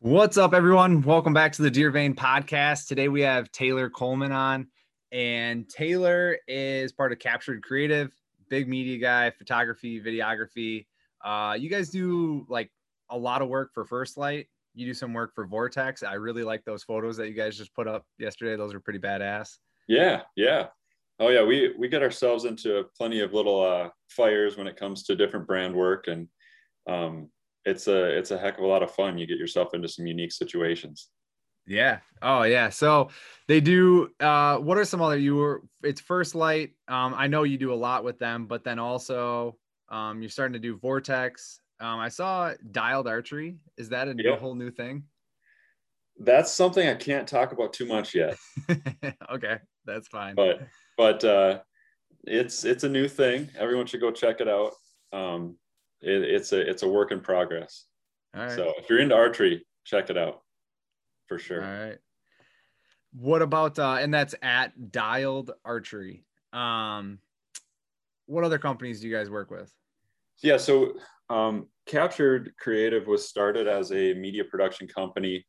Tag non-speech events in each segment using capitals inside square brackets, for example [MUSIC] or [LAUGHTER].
What's up, everyone? Welcome back to the Deer Vein podcast. Today we have Taylor Coleman on, and Taylor is part of Captured Creative, big media guy, photography, videography. Uh, you guys do like a lot of work for First Light. You do some work for Vortex. I really like those photos that you guys just put up yesterday. Those are pretty badass. Yeah, yeah. Oh yeah, we we get ourselves into plenty of little uh, fires when it comes to different brand work, and um, it's a it's a heck of a lot of fun. You get yourself into some unique situations. Yeah. Oh yeah. So they do uh what are some other you were it's first light. Um I know you do a lot with them, but then also um you're starting to do vortex. Um I saw dialed archery. Is that a yep. whole new thing? That's something I can't talk about too much yet. [LAUGHS] okay, that's fine. But but uh it's it's a new thing. Everyone should go check it out. Um it, it's a it's a work in progress. So if you're into archery, check it out for sure. All right. What about uh and that's at dialed archery. Um what other companies do you guys work with? Yeah, so um, Captured Creative was started as a media production company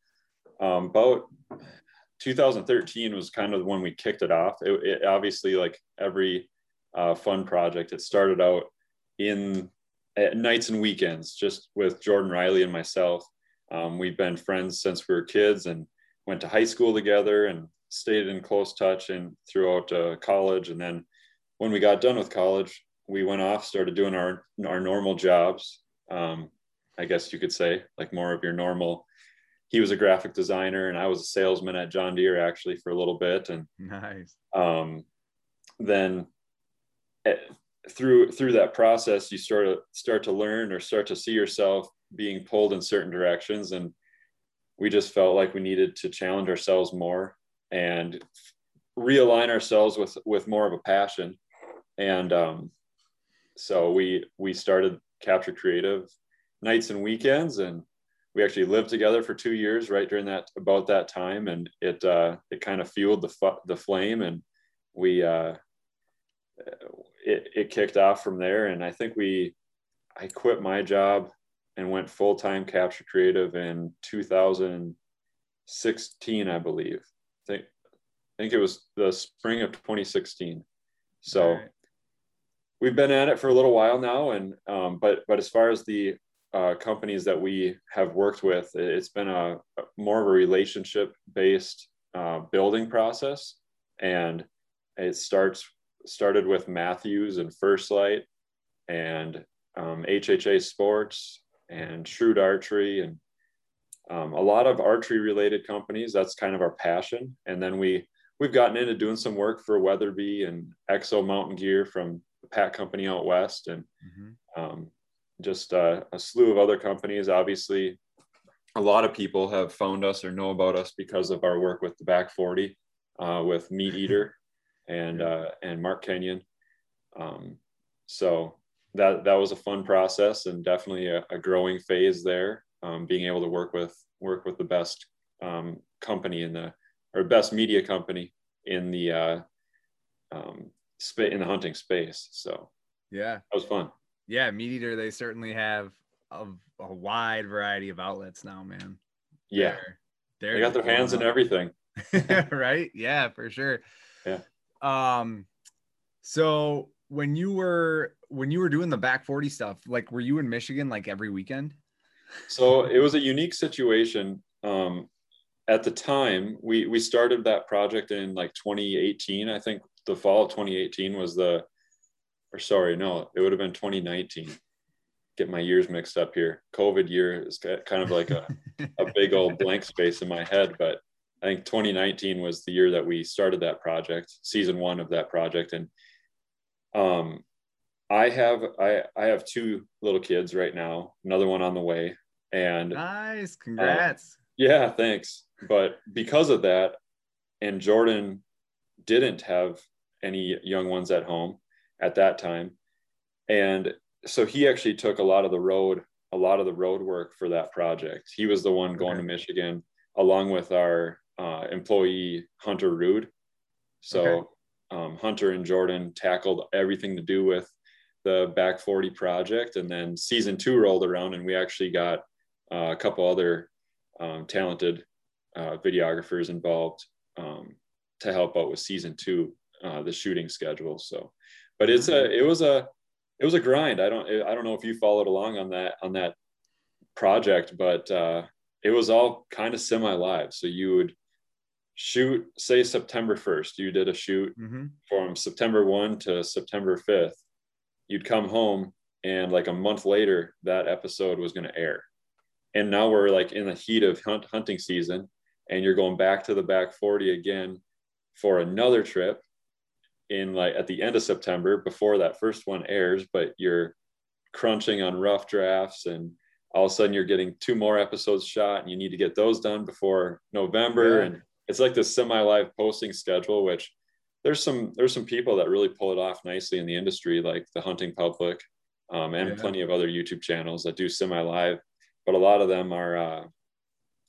um, about 2013 was kind of when we kicked it off. It, it obviously, like every uh, fun project, it started out in nights and weekends, just with Jordan Riley and myself. Um, we've been friends since we were kids and went to high school together and stayed in close touch and throughout uh, college. And then when we got done with college, we went off, started doing our our normal jobs. Um, I guess you could say, like more of your normal. He was a graphic designer, and I was a salesman at John Deere actually for a little bit. And [LAUGHS] nice. Um, then through through that process you start to start to learn or start to see yourself being pulled in certain directions. And we just felt like we needed to challenge ourselves more and realign ourselves with with more of a passion. And um, so we we started capture creative nights and weekends and we actually lived together for two years right during that about that time. And it uh, it kind of fueled the the flame. And we uh, it, it kicked off from there. And I think we, I quit my job and went full time capture creative in 2016, I believe. I think, I think it was the spring of 2016. So right. we've been at it for a little while now. And, um, but, but as far as the uh, companies that we have worked with, it's been a, a more of a relationship based uh, building process. And it starts started with Mathews and First Light and um, HHA Sports and Shrewd Archery and um, a lot of archery related companies. That's kind of our passion. And then we we've gotten into doing some work for Weatherby and Exo Mountain Gear from the Pat Company out west, and mm-hmm. um, just uh, a slew of other companies. Obviously, a lot of people have found us or know about us because of our work with the Back 40 uh, with Meat Eater [LAUGHS] and uh, and Mark Kenyon. Um, so that that was a fun process and definitely a, a growing phase there. Um, being able to work with work with the best um, company in the or best media company in the uh, um, in the hunting space. So yeah, that was fun. Yeah, Meat Eater. They certainly have a, a wide variety of outlets now, man. Yeah, they're, they're they got their hands in everything. [LAUGHS] right? Yeah, for sure. Yeah. Um, so when you were when you were doing the back 40 stuff, like were you in Michigan like every weekend? So it was a unique situation. Um, at the time, we we started that project in like 2018. I think the fall of 2018 was the, or sorry, no, it would have been 2019. Get my years mixed up here. COVID year is kind of like a, a big old blank space in my head, but I think 2019 was the year that we started that project, season one of that project. And um, I have I I have two little kids right now, another one on the way. And nice, congrats. Uh, yeah, thanks. But because of that, and Jordan didn't have any young ones at home at that time. And so he actually took a lot of the road, a lot of the road work for that project. He was the one going okay. to Michigan along with our uh, employee Hunter Rude. So okay. um, Hunter and Jordan tackled everything to do with the Back 40 project, and then season two rolled around, and we actually got uh, a couple other um, talented uh, videographers involved um, to help out with season two, uh, the shooting schedule. So, but it's a it was a it was a grind. I don't I don't know if you followed along on that on that project, but uh, it was all kind of semi live. So you would shoot say September 1st. You did a shoot mm-hmm. from September 1 to September 5th. You'd come home and like a month later that episode was going to air and now we're like in the heat of hunt, hunting season and you're going back to the back 40 again for another trip in like at the end of september before that first one airs but you're crunching on rough drafts and all of a sudden you're getting two more episodes shot and you need to get those done before november yeah. and it's like this semi-live posting schedule which there's some there's some people that really pull it off nicely in the industry like the hunting public um, and yeah. plenty of other youtube channels that do semi-live but a lot of them are uh,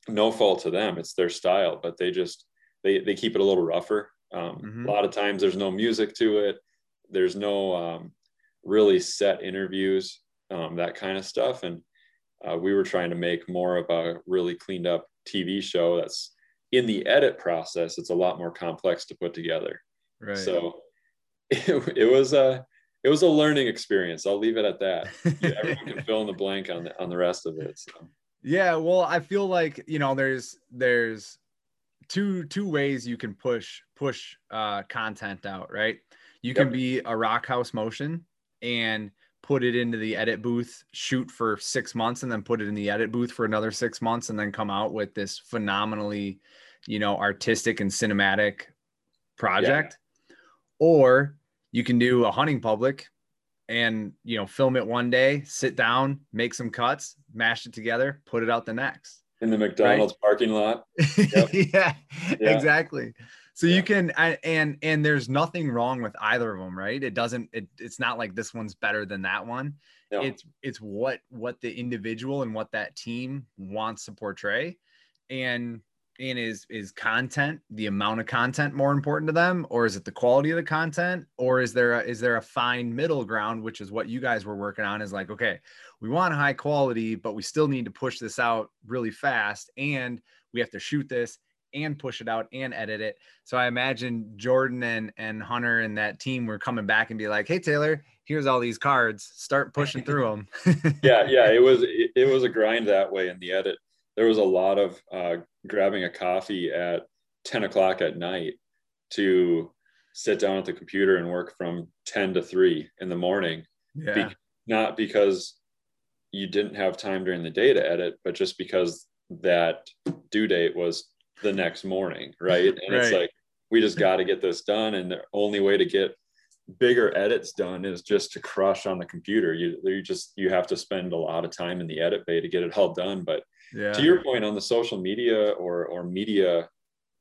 no fault to them. It's their style, but they just they they keep it a little rougher. Um, mm-hmm. A lot of times there's no music to it. There's no um, really set interviews, um, that kind of stuff. And uh, we were trying to make more of a really cleaned up TV show that's in the edit process. It's a lot more complex to put together. Right. So [LAUGHS] it, it was a it was a learning experience. I'll leave it at that. [LAUGHS] Yeah, everyone can fill in the blank on the on the rest of it. So. Yeah, well, I feel like you know, there's there's two two ways you can push push uh, content out, right? You can be a Rockhouse Motion and put it into the edit booth, shoot for six months, and then put it in the edit booth for another six months, and then come out with this phenomenally, you know, artistic and cinematic project. Yeah. Or you can do a hunting public and you know film it one day sit down make some cuts mash it together put it out the next in the mcdonald's right? parking lot [LAUGHS] yep. yeah, yeah, exactly so yeah. you can and and there's nothing wrong with either of them right it doesn't it, it's not like this one's better than that one no. it's it's what what the individual and what that team wants to portray and and is is content the amount of content more important to them or is it the quality of the content or is there a, is there a fine middle ground which is what you guys were working on is like okay we want high quality but we still need to push this out really fast and we have to shoot this and push it out and edit it so i imagine jordan and and hunter and that team were coming back and be like hey taylor here's all these cards start pushing through [LAUGHS] them yeah yeah it was [LAUGHS] it, it was a grind that way in the edit there was a lot of uh, grabbing a coffee at 10 o'clock at night to sit down at the computer and work from 10 to 3 in the morning. Yeah. Be- not because you didn't have time during the day to edit, but just because that due date was the next morning. Right. And right. it's like, we just got to get this done. And the only way to get bigger edits done is just to crush on the computer. You, you just, you have to spend a lot of time in the edit bay to get it all done. But yeah. to your point on the social media or or media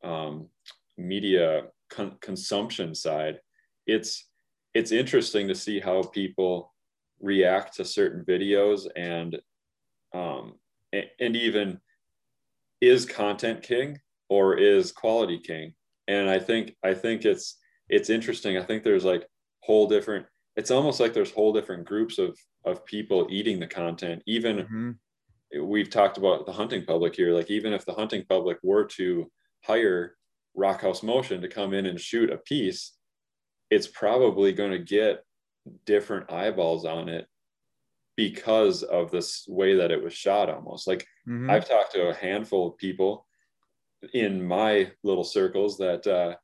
um, media con- consumption side it's it's interesting to see how people react to certain videos and um, and, and even is content king or is quality king. And i think i think it's it's interesting. I think there's like whole different it's almost like there's whole different groups of of people eating the content. Even mm-hmm. we've talked about the hunting public here. Like even if the hunting public were to hire Rockhouse Motion to come in and shoot a piece, it's probably going to get different eyeballs on it because of this way that it was shot almost. Like mm-hmm. i've talked to a handful of people in my little circles that uh,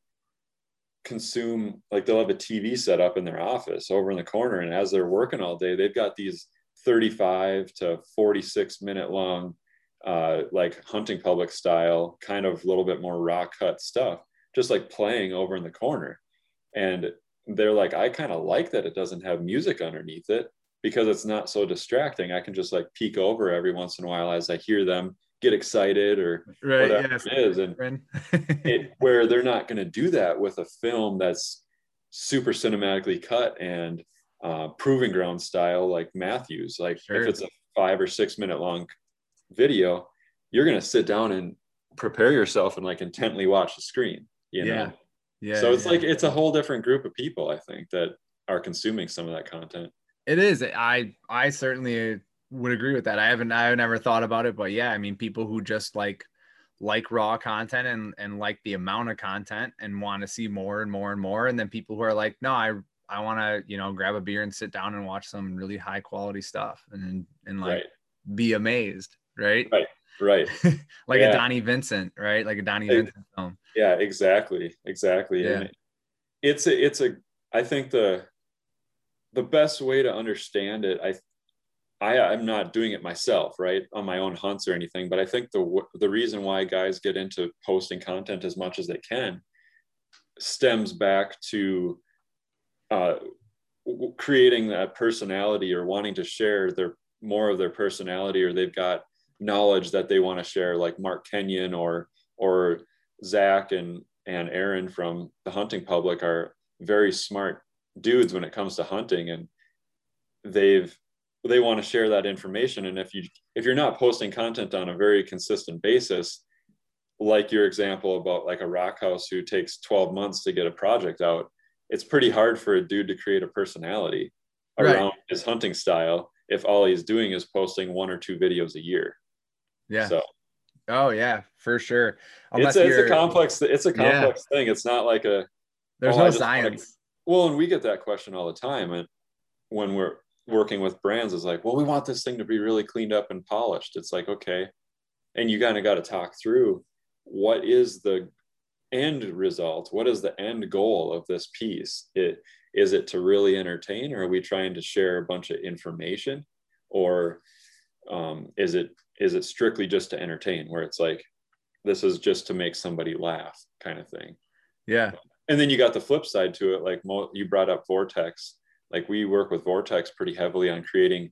consume like they'll have a tv set up in their office over in the corner and as they're working all day they've got these 35 to 46 minute long uh, like hunting public style kind of a little bit more rock cut stuff just like playing over in the corner. And they're like i kind of like that it doesn't have music underneath it because it's not so distracting. I can just like peek over every once in a while as i hear them get excited or right, whatever yes. it is and [LAUGHS] it, where they're not going to do that with a film that's super cinematically cut and uh, proving ground style like Mathews. Like sure. if it's a five or six minute long video, you're gonna sit down and prepare yourself and like intently watch the screen. You know? Yeah. Yeah. So it's yeah. like it's a whole different group of people, I think, that are consuming some of that content. It is. I I certainly would agree with that. I haven't I've never thought about it, but yeah, I mean people who just like like raw content and and like the amount of content and want to see more and more and more and then people who are like no I I want to you know grab a beer and sit down and watch some really high quality stuff and and like right. be amazed right right right [LAUGHS] like yeah. a Donnie Vincent right like a Donnie Vincent film yeah exactly exactly yeah. and it's a it's a I think the the best way to understand it I I, I'm not doing it myself, right, on my own hunts or anything. But I think the the reason why guys get into posting content as much as they can stems back to uh, creating that personality or wanting to share their more of their personality, or they've got knowledge that they want to share, like Mark Kenyon or or Zach and and Aaron from the hunting public are very smart dudes when it comes to hunting, and they've they want to share that information and if you if you're not posting content on a very consistent basis like your example about like a Rockhouse who takes 12 months to get a project out it's pretty hard for a dude to create a personality around right. his hunting style if all he's doing is posting one or two videos a year. Yeah. So. Oh yeah for sure. It's a, it's a, complex it's a complex yeah. thing. It's not like a there's oh, no science. Well and we get that question all the time and when we're working with brands is like, well, we want this thing to be really cleaned up and polished. It's like, okay. And you kind of got to talk through what is the end result? What is the end goal of this piece? It, is it to really entertain or are we trying to share a bunch of information or um, is it is it strictly just to entertain where it's like this is just to make somebody laugh kind of thing yeah and then you got the flip side to it like mo- you brought up vortex like we work with vortex pretty heavily on creating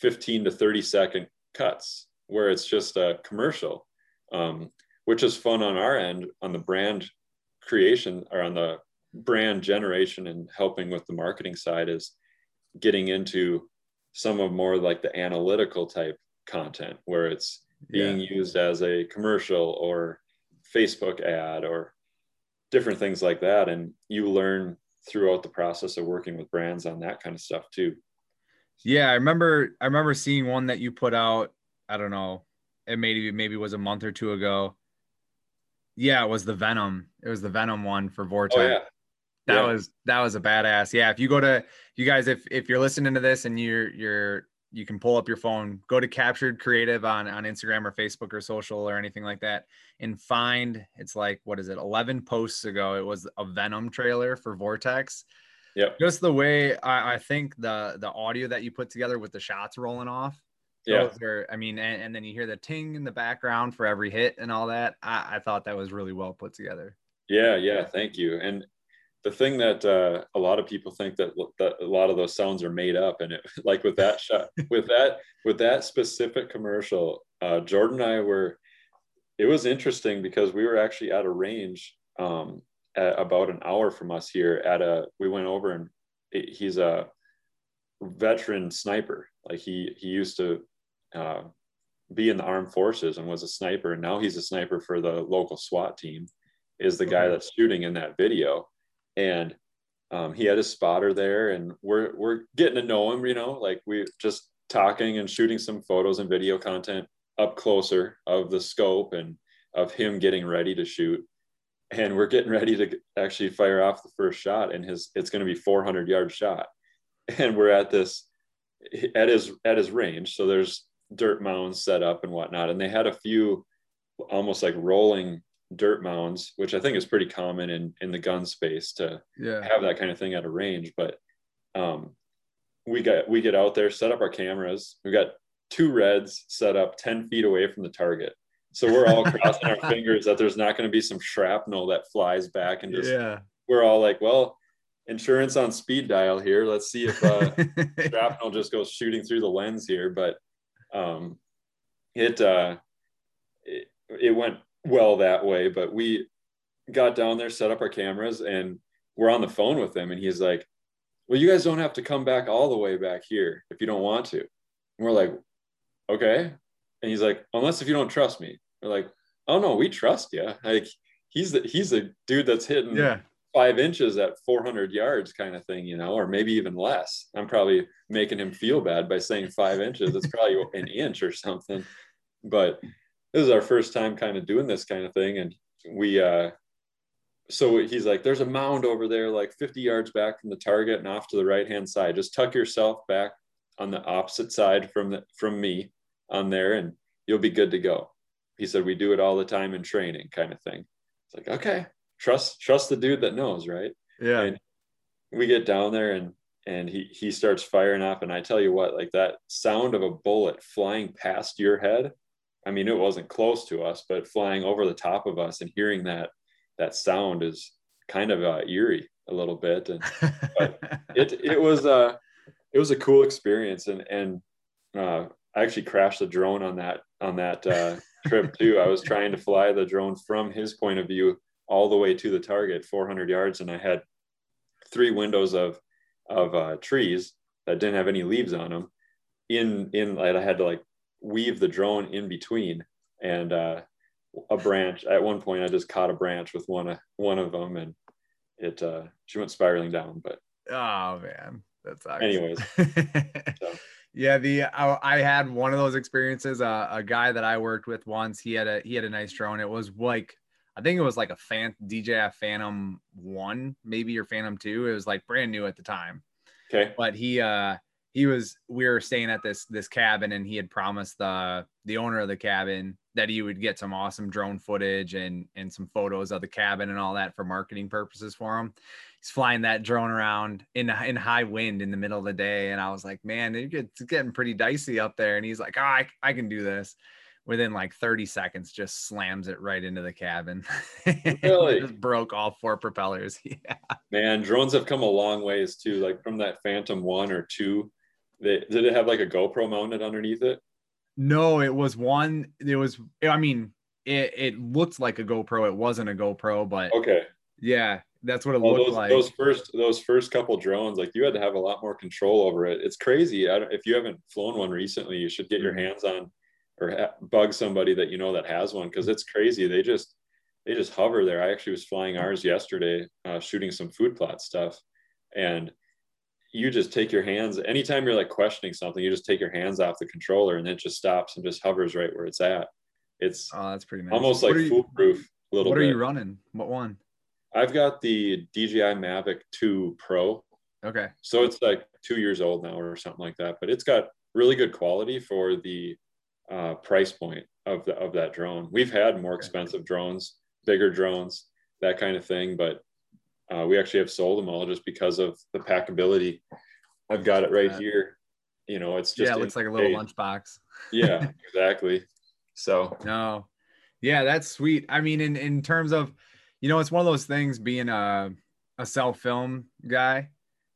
15 to 30 second cuts where it's just a commercial um, which is fun on our end on the brand creation or on the brand generation and helping with the marketing side is getting into some of more like the analytical type content where it's being yeah. used as a commercial or facebook ad or different things like that and you learn throughout the process of working with brands on that kind of stuff too. Yeah, I remember I remember seeing one that you put out, I don't know, it maybe maybe was a month or two ago. Yeah, it was the Venom. It was the Venom one for Vortex. Oh, yeah. That yeah. was that was a badass. Yeah, if you go to you guys if if you're listening to this and you're you're you can pull up your phone, go to Captured Creative on on Instagram or Facebook or social or anything like that, and find it's like what is it? Eleven posts ago, it was a Venom trailer for Vortex. Yeah. Just the way I, I, think the the audio that you put together with the shots rolling off. Yeah. Are, I mean, and, and, then you hear the ting in the background for every hit and all that. I, I thought that was really well put together. Yeah, yeah. Thank you. And the thing that uh, a lot of people think that, that a lot of those sounds are made up and it [LAUGHS] like with that shot with that with that specific commercial uh, jordan and i were it was interesting because we were actually at a range um, at about an hour from us here at a we went over and it, he's a veteran sniper. Like he he used to uh, be in the armed forces and was a sniper and now he's a sniper for the local swat team is the guy that's shooting in that video and um, he had his spotter there and we're we're getting to know him you know like we're just talking and shooting some photos and video content up closer of the scope and of him getting ready to shoot. And we're getting ready to actually fire off the first shot and his it's going to be 400 yard shot. [LAUGHS] And we're at this at his at his range. So there's dirt mounds set up and whatnot. And they had a few almost like rolling dirt mounds, which I think is pretty common in in the gun space to yeah. have that kind of thing at a range. But um, we got we get out there, set up our cameras. We got two reds set up ten feet away from the target. So we're all [LAUGHS] crossing our fingers that there's not going to be some shrapnel that flies back and just yeah. we're all like, well, insurance on speed dial here. Let's see if uh, [LAUGHS] shrapnel just goes shooting through the lens here. But um, it, uh, it it went well that way, but we got down there, set up our cameras, and we're on the phone with him. And he's like, Well, you guys don't have to come back all the way back here if you don't want to. And we're like, Okay. And he's like, Unless if you don't trust me. We're like, Oh no, we trust you. Like he's the he's a dude that's hitting yeah five inches at 400 yards kind of thing, you know, or maybe even less. I'm probably making him feel bad by saying five inches. It's probably an inch or something. But this is our first time kind of doing this kind of thing. And we, uh, so he's like, there's a mound over there, like 50 yards back from the target and off to the right hand side. Just tuck yourself back on the opposite side from the, from me on there, and you'll be good to go. He said, we do it all the time in training, kind of thing. It's like, okay, trust trust the dude that knows, right? Yeah. And we get down there and and he he starts firing off, and I tell you what, like that sound of a bullet flying past your head. I mean, it wasn't close to us, but flying over the top of us and hearing that that sound is kind of uh, eerie a little bit, and it it was uh it was a cool experience, and and uh, I actually crashed the drone on that on that uh, trip too. I was trying to fly the drone from his point of view all the way to the target, 400 yards, and I had three windows of of uh, trees that didn't have any leaves on them. In in I had to like weave the drone in between, and uh, a branch. At one point, I just caught a branch with one of one of them, and it uh, she went spiraling down. But oh man, that's anyways. [LAUGHS] so. Yeah, the I, I, had one of those experiences. Uh, a guy that I worked with once, he had a he had a nice drone. It was like I think it was like a fan DJI Phantom one, maybe your Phantom two. It was like brand new at the time. Okay. But he uh he was we were staying at this this cabin and he had promised the the owner of the cabin that he would get some awesome drone footage and and some photos of the cabin and all that for marketing purposes for him. He's flying that drone around in in high wind in the middle of the day and I was like, "Man, it's getting pretty dicey up there." And he's like, oh, I I can do this." within like 30 seconds just slams it right into the cabin. [LAUGHS] Really? just broke all four propellers. [LAUGHS] Yeah. Man, drones have come a long ways too. Like from that Phantom one or two, they, did it have like a GoPro mounted underneath it? No, it was one. It was, I mean, it, it looked like a GoPro. It wasn't a GoPro, but okay. Yeah, that's what it well, looked those, like. Those first, those first couple drones, like you had to have a lot more control over it. It's crazy. I don't, if you haven't flown one recently, you should get your mm-hmm. hands on or ha- bug somebody that you know that has one because it's crazy. They just they just hover there. I actually was flying ours yesterday, uh, shooting some food plot stuff, and you just take your hands anytime you're like questioning something, you just take your hands off the controller and it just stops and just hovers right where it's at. It's oh, that's pretty nice. almost like foolproof. A little. What bit. are you running? What one? I've got the DJI Mavic 2 Pro. Okay. So it's like two years old now or something like that, but it's got really good quality for the uh, price point of the, of that drone. We've had more expensive drones, bigger drones, that kind of thing, but uh, we actually have sold them all just because of the packability. I've got it right here. You know, it's just yeah, it looks like a little lunchbox. [LAUGHS] yeah, exactly. So no, yeah, that's sweet. I mean, in in terms of, you know, it's one of those things being a a self film guy.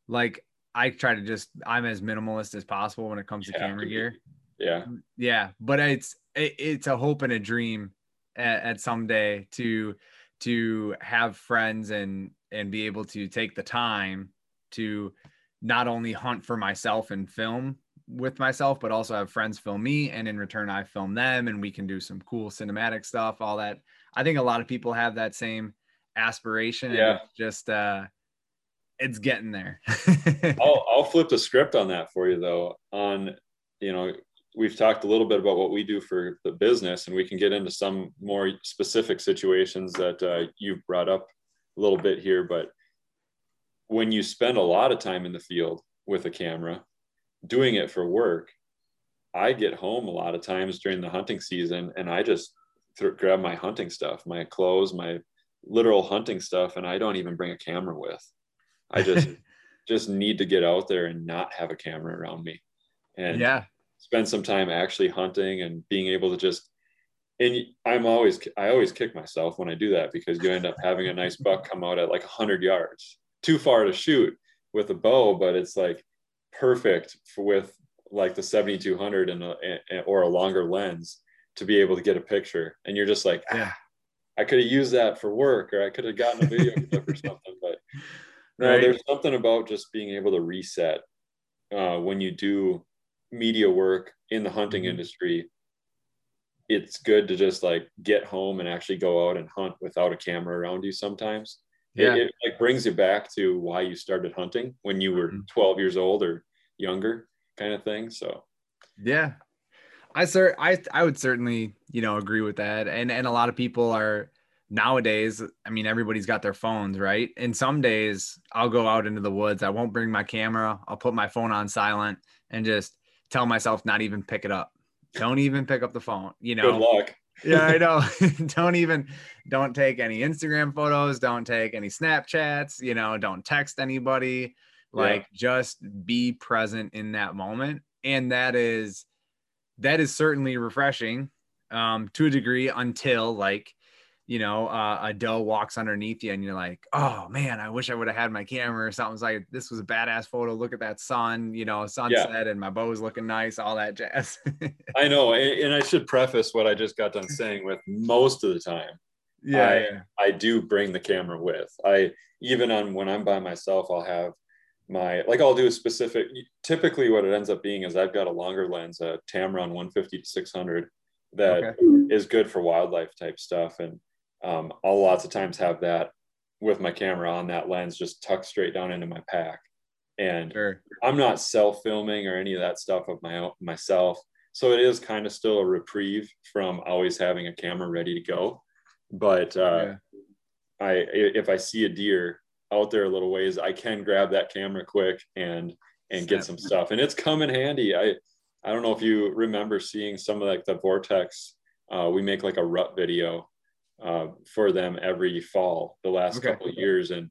Like I try to just I'm as minimalist as possible when it comes to camera gear yeah yeah but it's it, it's a hope and a dream at, at someday to to have friends and and be able to take the time to not only hunt for myself and film with myself but also have friends film me and in return i film them and we can do some cool cinematic stuff all that. I think a lot of people have that same aspiration yeah. just uh it's getting there. [LAUGHS] I'll, I'll flip the script on that for you though. On you know we've talked a little bit about what we do for the business, and we can get into some more specific situations that uh, you've brought up a little bit here. But when you spend a lot of time in the field with a camera, doing it for work, I get home a lot of times during the hunting season, and I just th- grab my hunting stuff, my clothes, my literal hunting stuff, and I don't even bring a camera with. I just [LAUGHS] just need to get out there and not have a camera around me. And yeah, spend some time actually hunting and being able to just and I'm always I always kick myself when I do that because you end up having a nice buck come out at like 100 yards, too far to shoot with a bow, but it's like perfect for with like the 7200 and a, or a longer lens to be able to get a picture. And you're just like, ah, I could have used that for work, or I could have gotten a video clip or [LAUGHS] something. But no, right. there's something about just being able to reset uh, when you do media work in the hunting mm-hmm. industry it's good to just like get home and actually go out and hunt without a camera around you sometimes. Yeah. it, it like brings you back to why you started hunting when you were mm-hmm. 12 years old or younger kind of thing so. Yeah. I sir i i would certainly you know agree with that and and a lot of people are nowadays i mean everybody's got their phones right? And some days i'll go out into the woods i won't bring my camera i'll put my phone on silent and just tell myself not even pick it up don't even pick up the phone you know good luck yeah, I know. [LAUGHS] [LAUGHS] don't even don't take any Instagram photos, don't take any Snapchats, you know, don't text anybody. Like yeah. just be present in that moment. And that is that is certainly refreshing um to a degree until like you know, uh, a doe walks underneath you and you're like, oh man, I wish I would have had my camera or something. It's like, this was a badass photo. Look at that sun, you know, sunset yeah. and my bow is looking nice, all that jazz. I know. [LAUGHS] And I should preface what I just got done saying with most of the time. Yeah I, yeah. I do bring the camera with. I, even on when I'm by myself, I'll have my, like I'll do a specific, typically what it ends up being is I've got a longer lens, a Tamron 150 to 600 that okay. is good for wildlife type stuff. And um, I'll lots of times have that with my camera on that lens just tucked straight down into my pack. And sure. I'm not self filming or any of that stuff of my own myself. So it is kind of still a reprieve from always having a camera ready to go. But uh, yeah. I, if I see a deer out there a little ways, I can grab that camera quick and and get some stuff. And it's come in handy. I I don't know if you remember seeing some of like the vortex. Uh, we make like a rut video uh, for them every fall the last okay. couple of years. And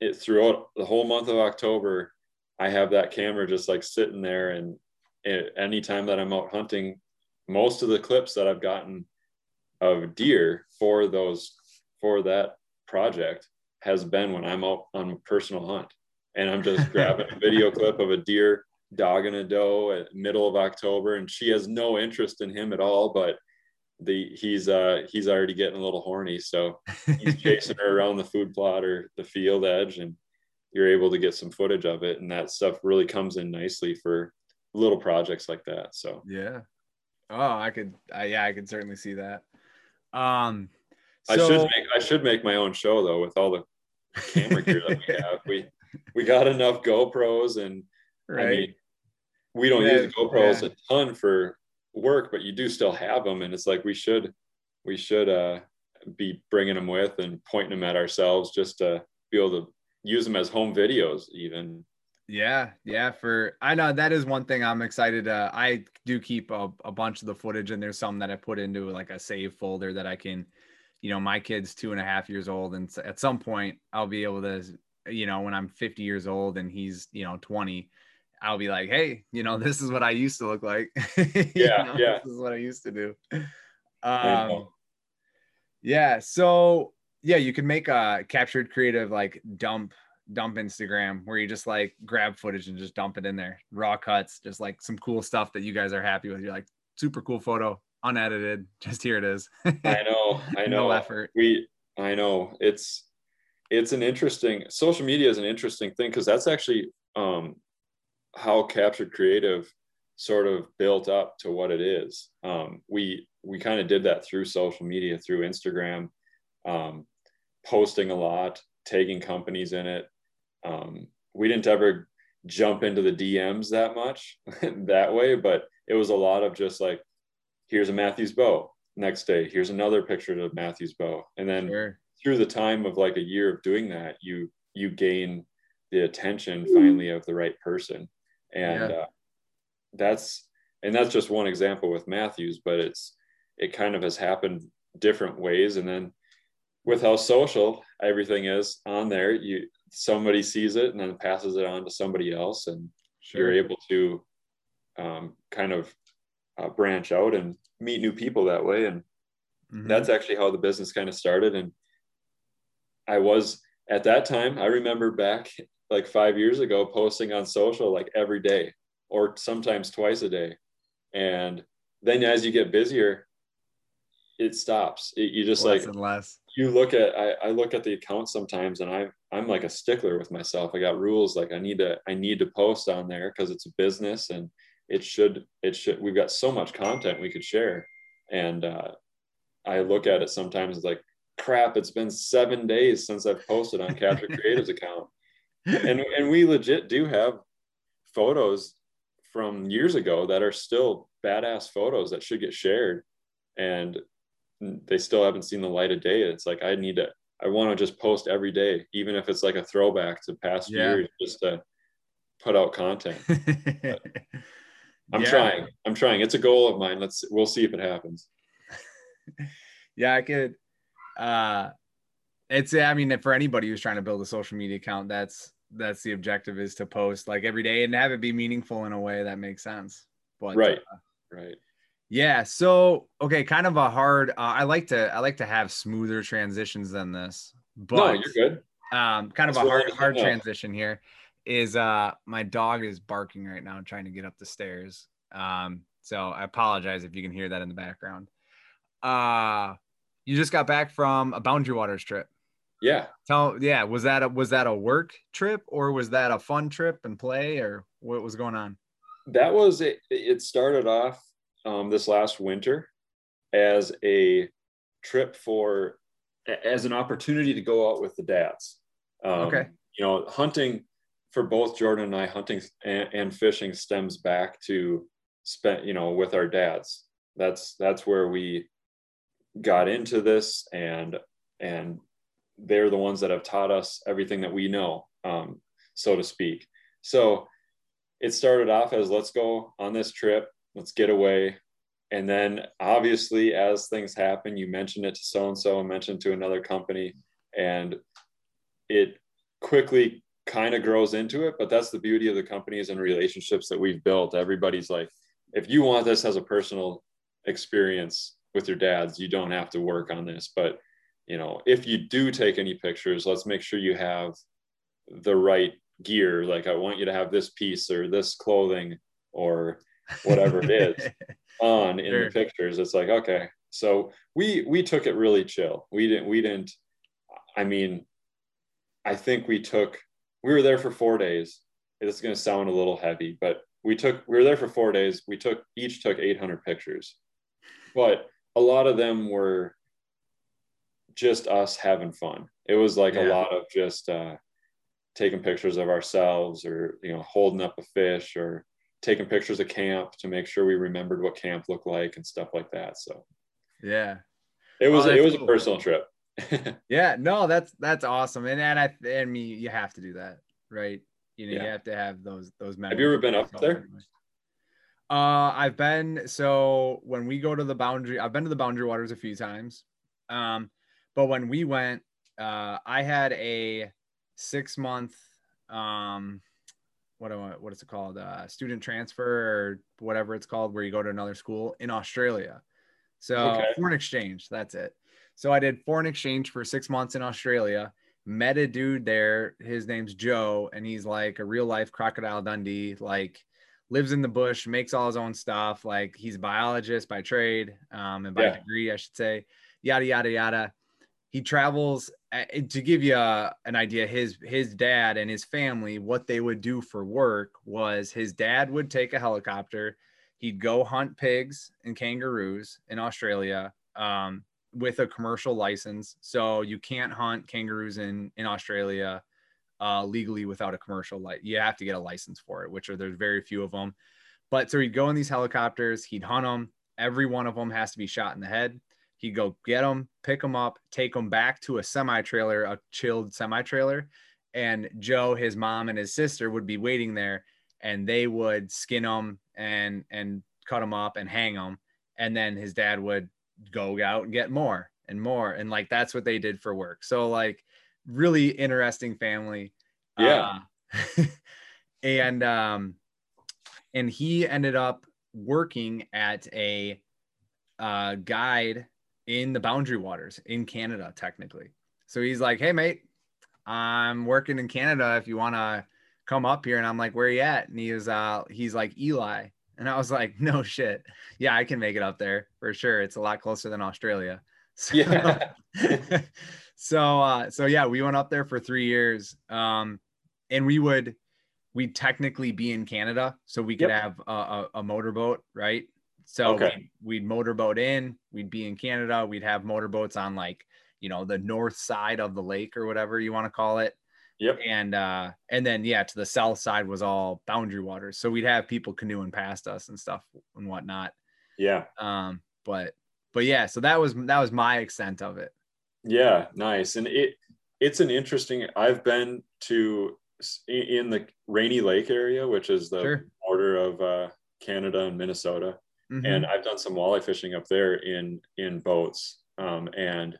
it throughout the whole month of october i have that camera just like sitting there. And it, anytime that i'm out hunting most of the clips that i've gotten of deer for those for that project has been when i'm out on a personal hunt. And i'm just [LAUGHS] grabbing a video clip of a deer dogging a doe at middle of october. And she has no interest in him at all but the he's uh he's already getting a little horny so he's [LAUGHS] chasing her around the food plot or the field edge and you're able to get some footage of it and that stuff really comes in nicely for little projects like that so yeah oh i could I, yeah i could certainly see that um so... i should make i should make my own show though with all the camera gear that we [LAUGHS] have we we got enough gopros and right. i mean we don't yeah, use gopros yeah. a ton for work, but you do still have them. And it's like, we should, we should uh, be bringing them with and pointing them at ourselves just to be able to use them as home videos even. Yeah, yeah. For I know that is one thing I'm excited. Uh, I do keep a, a bunch of the footage, and there's some that I put into like a save folder that I can, you know, my kid's two and a half years old, and at some point I'll be able to, you know, when I'm 50 years old and he's, you know, 20, I'll be like, hey, you know, [LAUGHS] this is what I used to look like. [LAUGHS] yeah, know, yeah. This is what I used to do. Um, yeah. So yeah, you can make a captured creative like dump dump Instagram where you just like grab footage and just dump it in there, raw cuts, just like some cool stuff that you guys are happy with. You're like, super cool photo, unedited. [LAUGHS] Just here it is. I know, I know. No effort. We, I know. It's it's an interesting social media is an interesting thing because that's actually um how captured creative sort of built up to what it is. Um, we we kind of did that through social media, through Instagram, um, posting a lot, tagging companies in it. Um, we didn't ever jump into the DMs that much [LAUGHS] that way, but it was a lot of just like, here's a Mathews bow. Next day, here's another picture of Mathews bow, and then sure. through the time of like a year of doing that, you you gain the attention finally of the right person and yeah. uh, that's and that's just one example with Mathews, but it's it kind of has happened different ways, and then with how social everything is on there, you somebody sees it and then passes it on to somebody else, and sure. you're able to um, kind of uh, branch out and meet new people that way, and mm-hmm. that's actually how the business kind of started. And I was at that time, I remember back like five years ago posting on social like every day or sometimes twice a day and then as you get busier it stops it, you just less like and less. you look at I, I look at the account sometimes and i i'm like a stickler with myself i got rules like i need to i need to post on there because it's a business and it should it should we've got so much content we could share and uh, i look at it sometimes like crap, it's been seven days since I've posted on Capture [LAUGHS] Creative's account. And, and we legit do have photos from years ago that are still badass photos that should get shared. And they still haven't seen the light of day. It's like, I need to, I want to just post every day, even if it's like a throwback to past yeah. years, just to put out content. [LAUGHS] I'm yeah. trying. I'm trying. It's a goal of mine. Let's we'll see if it happens. [LAUGHS] yeah, I could uh it's I mean for anybody who's trying to build a social media account, that's that's the objective is to post like every day and have it be meaningful in a way that makes sense. But right. Uh, right. Yeah. So okay, kind of a hard. Uh, I like to I like to have smoother transitions than this. But no, you're good. Um, kind That's of a hard hard transition here is uh my dog is barking right now trying to get up the stairs. Um, so I apologize if you can hear that in the background. Uh you just got back from a Boundary Waters trip. Yeah. Tell yeah, was that a was that a work trip or was that a fun trip and play or what was going on? That was it. It started off um, this last winter as a trip for as an opportunity to go out with the dads. Um, okay. You know, hunting for both Jordan and I, hunting and, and fishing stems back to spent you know with our dads. That's that's where we got into this and and they're the ones that have taught us everything that we know um, so to speak. So it started off as let's go on this trip let's get away. And then obviously as things happen you mention it to so and so and mention to another company and it quickly kind of grows into it but that's the beauty of the companies and relationships that we've built. Everybody's like if you want this as a personal experience with your dads you don't have to work on this. But you know if you do take any pictures let's make sure you have the right gear. Like i want you to have this piece or this clothing or whatever it is [LAUGHS] on in sure. the pictures. It's like okay. So we we took it really chill. We didn't we didn't i mean i think we took we were there for four days. It's going to sound a little heavy but we took we were there for four days. We took each took 800 pictures. But a lot of them were just us having fun it was like yeah. a lot of just uh taking pictures of ourselves or you know holding up a fish or taking pictures of camp to make sure we remembered what camp looked like and stuff like that so yeah it was oh, it was cool. a personal trip [LAUGHS] yeah no that's that's awesome and and i and me you have to do that right you know yeah. you have to have those those memories. have you ever been up there uh i've been so when we go to the boundary i've been to the boundary waters a few times um but when we went uh i had a six month um what I, what is it called uh, student transfer or whatever it's called where you go to another school in australia so okay. foreign exchange that's it so i did foreign exchange for six months in australia met a dude there his name's joe and he's like a real life crocodile dundee like lives in the bush makes all his own stuff like he's a biologist by trade um, and by yeah. degree i should say yada yada yada he travels uh, to give you a, an idea his his dad and his family what they would do for work was his dad would take a helicopter. He'd go hunt pigs and kangaroos in australia um, with a commercial license. So you can't hunt kangaroos in in australia uh, legally without a commercial light you have to get a license for it which are there's very few of them but so he'd go in these helicopters he'd hunt them every one of them has to be shot in the head He'd go get them, pick them up, take them back to a semi trailer, a chilled semi trailer. And Joe, his mom, and his sister would be waiting there and they would skin them and, and cut them up and hang them. And then his dad would go out and get more and more. And like that's what they did for work. So, like, really interesting family. Yeah. Uh, [LAUGHS] and, um, and he ended up working at a uh, guide in the boundary waters in Canada, technically. So he's like, Hey, mate, I'm working in Canada. If you want to come up here. And I'm like, Where you at? And he was, uh, he's like, Ely. And I was like, [LAUGHS] No shit. Yeah, I can make it up there for sure. It's a lot closer than Australia. [LAUGHS] So, yeah. [LAUGHS] so, uh, so yeah, we went up there for three years. Um, and we would, we'd technically be in Canada. So we could yep. have a, a, a motorboat, right? So okay. we'd, we'd motorboat in, we'd be in Canada, we'd have motorboats on like you know, the north side of the lake or whatever you want to call it. Yep. And uh and then yeah, to the south side was all boundary waters. So we'd have people canoeing past us and stuff and whatnot. Yeah. Um, but but yeah, so that was that was my extent of it. Yeah, nice. And it it's an interesting I've been to in the Rainy Lake area, which is the sure. border of uh, Canada and Minnesota. Mm-hmm. And I've done some walleye fishing up there in in boats. Um, and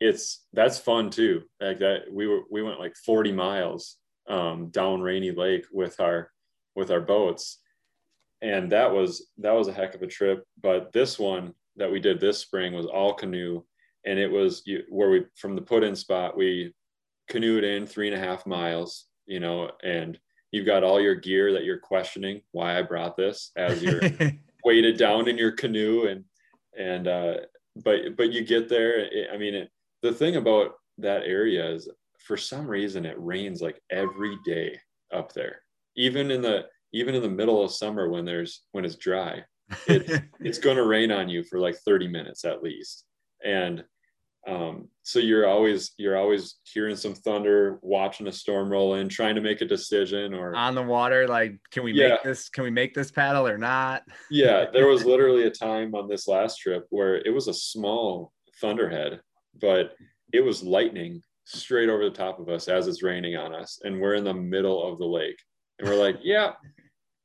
it's that's fun too. Like that we were we went like 40 miles um, down Rainy Lake with our with our boats. And that was that was a heck of a trip. But this one that we did this spring was all canoe. And it was you, where we from the put in spot, we canoed in three and a half miles, you know, and you've got all your gear that you're questioning why I brought this as you're [LAUGHS] weighted down in your canoe and and uh but but you get there it, i mean it, the thing about that area is for some reason it rains like every day up there. Even in the even in the middle of summer when there's when it's dry it's [LAUGHS] it's going to rain on you for like 30 minutes at least. And um, so you're always you're always hearing some thunder watching a storm roll in trying to make a decision or on the water like can we yeah. make this can we make this paddle or not? Yeah there was [LAUGHS] literally a time on this last trip where it was a small thunderhead but it was lightning straight over the top of us as it's raining on us and we're in the middle of the lake. And we're like yeah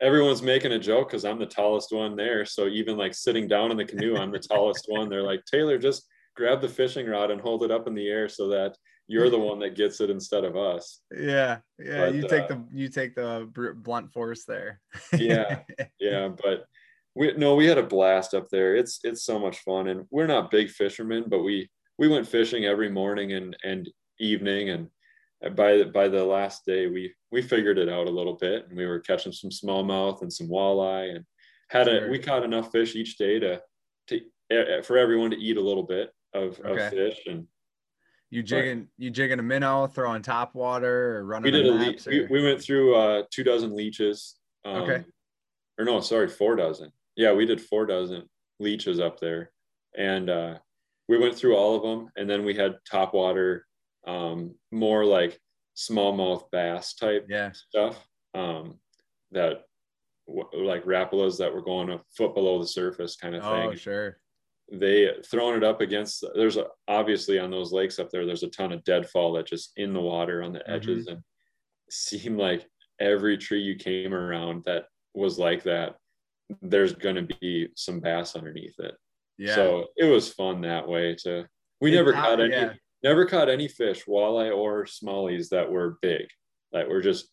everyone's making a joke because i'm the tallest one there. So even like sitting down in the canoe i'm the tallest one. They're like taylor just grab the fishing rod and hold it up in the air so that you're the one that gets it instead of us. Yeah yeah but, you take uh, the you take the blunt force there. Yeah [LAUGHS] yeah but we no we had a blast up there. It's it's so much fun and we're not big fishermen but we we went fishing every morning and and evening and by the, by the last day we we figured it out a little bit and we were catching some smallmouth and some walleye and had sure. a we caught enough fish each day to to for everyone to eat a little bit of, okay. of fish and you jigging you jigging a minnow throwing top water or running we did a le- we, we, went through uh two dozen leeches um, okay or no sorry four dozen yeah we did four dozen leeches up there and uh we went through all of them and then we had top water um more like smallmouth bass type yeah. stuff um that like rapalas that were going a foot below the surface kind of thing. Oh, sure they throwing it up against there's a, obviously on those lakes up there there's a ton of deadfall that just in the water on the mm-hmm. edges mm-hmm. and seemed like every tree you came around that was like that there's going to be some bass underneath it yeah so it was fun that way to we it, never caught any yeah. never caught any fish walleye or smallies that were big that were just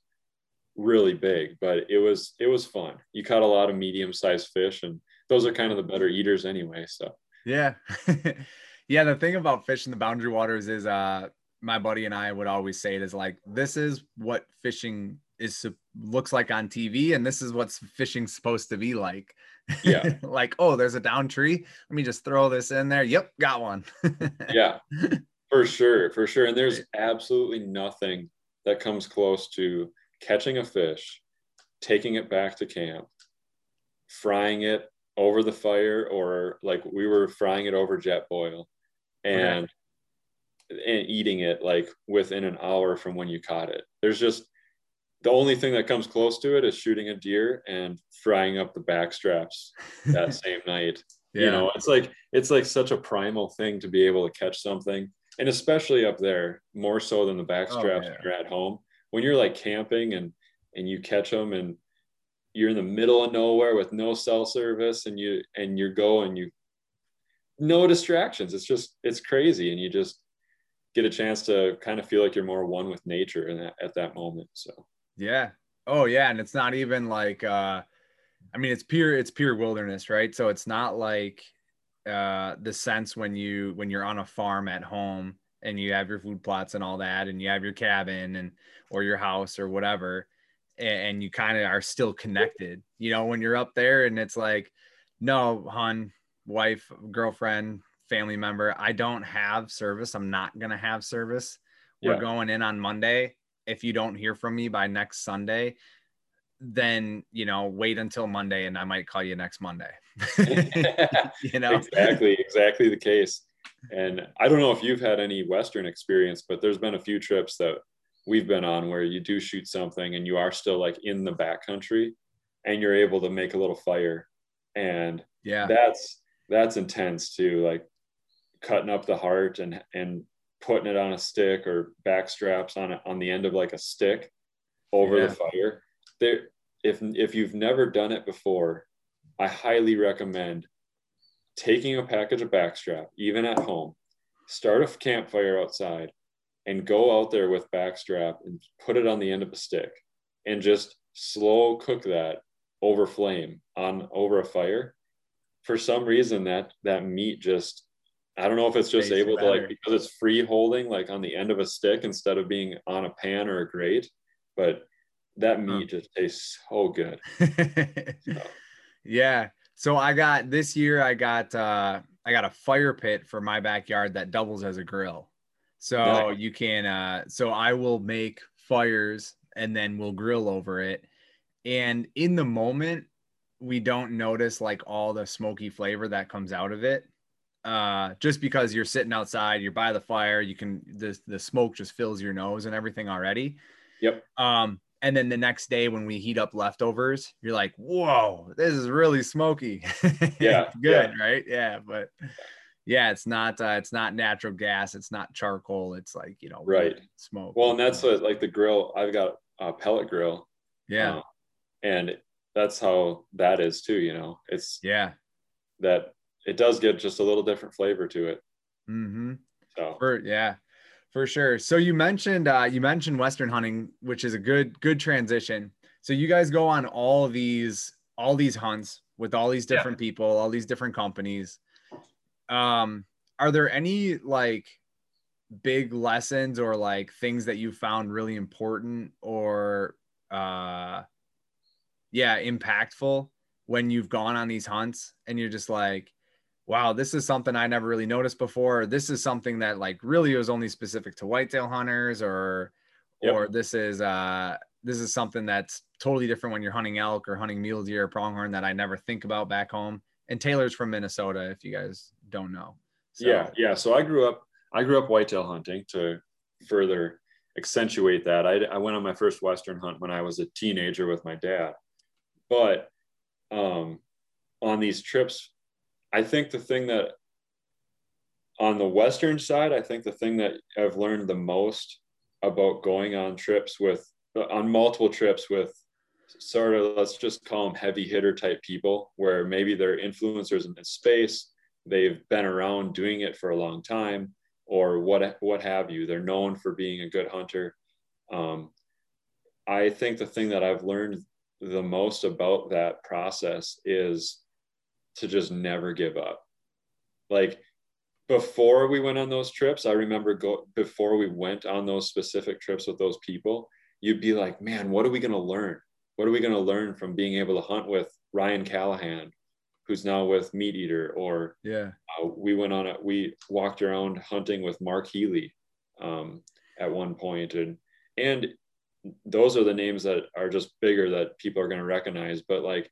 really big but it was it was fun you caught a lot of medium sized fish and those are kind of the better eaters anyway. So yeah, [LAUGHS] yeah. The thing about fishing the boundary waters is, uh, my buddy and I would always say it is like this is what fishing is looks like on TV, and this is what's fishing supposed to be like. Yeah, [LAUGHS] like oh, there's a down tree. Let me just throw this in there. Yep, got one. [LAUGHS] yeah, for sure, for sure. And there's absolutely nothing that comes close to catching a fish, taking it back to camp, frying it over the fire or like we were frying it over Jetboil and okay. and eating it like within an hour from when you caught it. There's just the only thing that comes close to it is shooting a deer and frying up the back straps that [LAUGHS] same night. Yeah. You know, it's like it's like such a primal thing to be able to catch something. And especially up there, more so than the back oh, straps oh, yeah. when you're at home. When you're like camping and and you catch them and you're in the middle of nowhere with no cell service and you and you go and you no distractions. It's just it's crazy. And you just get a chance to kind of feel like you're more one with nature in that, at that moment. So. Yeah. Oh yeah. And it's not even like uh i mean it's pure it's pure wilderness right? So it's not like uh the sense when you when you're on a farm at home and you have your food plots and all that and you have your cabin and or your house or whatever and you kind of are still connected. You know, when you're up there and it's like, no, hon, wife, girlfriend, family member, I don't have service. I'm not going to have service. We're going in on Monday. If you don't hear from me by next Sunday, then, you know, wait until Monday and I might call you next Monday. [LAUGHS] you know, exactly, exactly the case. and I don't know if you've had any Western experience, but there's been a few trips that we've been on where you do shoot something and you are still like in the backcountry and you're able to make a little fire. And yeah, that's that's intense too. Like cutting up the heart and and putting it on a stick or back straps on it on the end of like a stick over yeah. the fire. There if if you've never done it before, I highly recommend taking a package of backstrap, even at home, start a campfire outside, and go out there with backstrap and put it on the end of a stick and just slow cook that over flame on over a fire. For some reason, that that meat just I don't know if it's just able to like because it's free holding like on the end of a stick instead of being on a pan or a grate, but that meat just tastes so good. so. [LAUGHS] Yeah. So I got this year I got uh I got a fire pit for my backyard that doubles as a grill. So yeah. you can uh so I will make fires and then we'll grill over it. And in the moment we don't notice like all the smoky flavor that comes out of it. Uh just because you're sitting outside, you're by the fire, you can the the smoke just fills your nose and everything already. Yep. Um and then the next day when we heat up leftovers you're like whoa this is really smoky [LAUGHS] yeah good yeah. right yeah but yeah it's not uh, it's not natural gas it's not charcoal it's like you know right smoke well and that's what, like the grill i've got a pellet grill yeah uh, and that's how that is too you know it's yeah that it does get just a little different flavor to it mm-hmm so For, yeah for sure. So you mentioned uh, you mentioned Western hunting, which is a good good transition. So you guys go on all these all these hunts with all these different yeah. people, all these different companies. Um, are there any like big lessons or like things that you found really important or uh yeah, impactful when you've gone on these hunts and you're just like, wow, this is something I never really noticed before. This is something that like really was only specific to whitetail hunters or yep. or this is uh this is something that's totally different when you're hunting elk or hunting mule deer or pronghorn that I never think about back home. And Taylor's from Minnesota, if you guys don't know. So. Yeah, yeah. So I grew up I grew up whitetail hunting to further accentuate that. I, I went on my first Western hunt when I was a teenager with my dad. But um, on these trips I think the thing that on the Western side, I think the thing that I've learned the most about going on trips with, on multiple trips with sort of, let's just call them heavy hitter type people, where maybe they're influencers in this space, they've been around doing it for a long time, or what, what have you. They're known for being a good hunter. Um, I think the thing that I've learned the most about that process is to just never give up. Like before we went on those trips, I remember go before we went on those specific trips with those people, you'd be like, man, what are we going to learn? What are we going to learn from being able to hunt with Ryan Callahan, who's now with MeatEater? Or yeah, uh, we went on it. We walked around hunting with Mark Healey um, at one point, and and those are the names that are just bigger that people are going to recognize. But like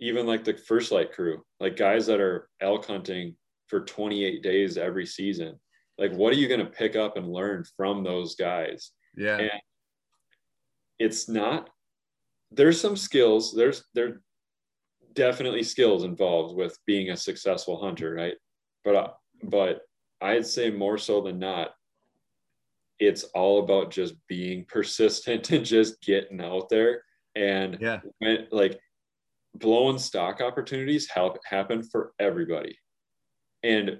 even like the First Lite crew, like guys that are elk hunting for 28 days every season. Like, what are you going to pick up and learn from those guys? Yeah. And it's not, there's some skills, there's, there definitely skills involved with being a successful hunter, right? But, uh, but I'd say more so than not, it's all about just being [LAUGHS] persistent and just getting out there. And yeah, when, like blowing stock opportunities help happen for everybody and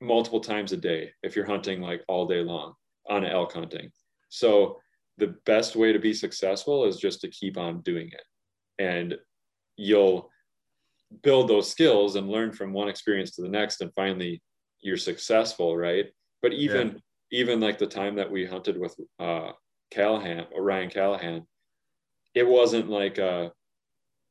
multiple times a day if you're hunting like all day long on elk hunting so the best way to be successful is just to keep on doing it and you'll build those skills and learn from one experience to the next and finally you're successful right but even yeah. even like the time that we hunted with uh callahan or ryan callahan it wasn't like uh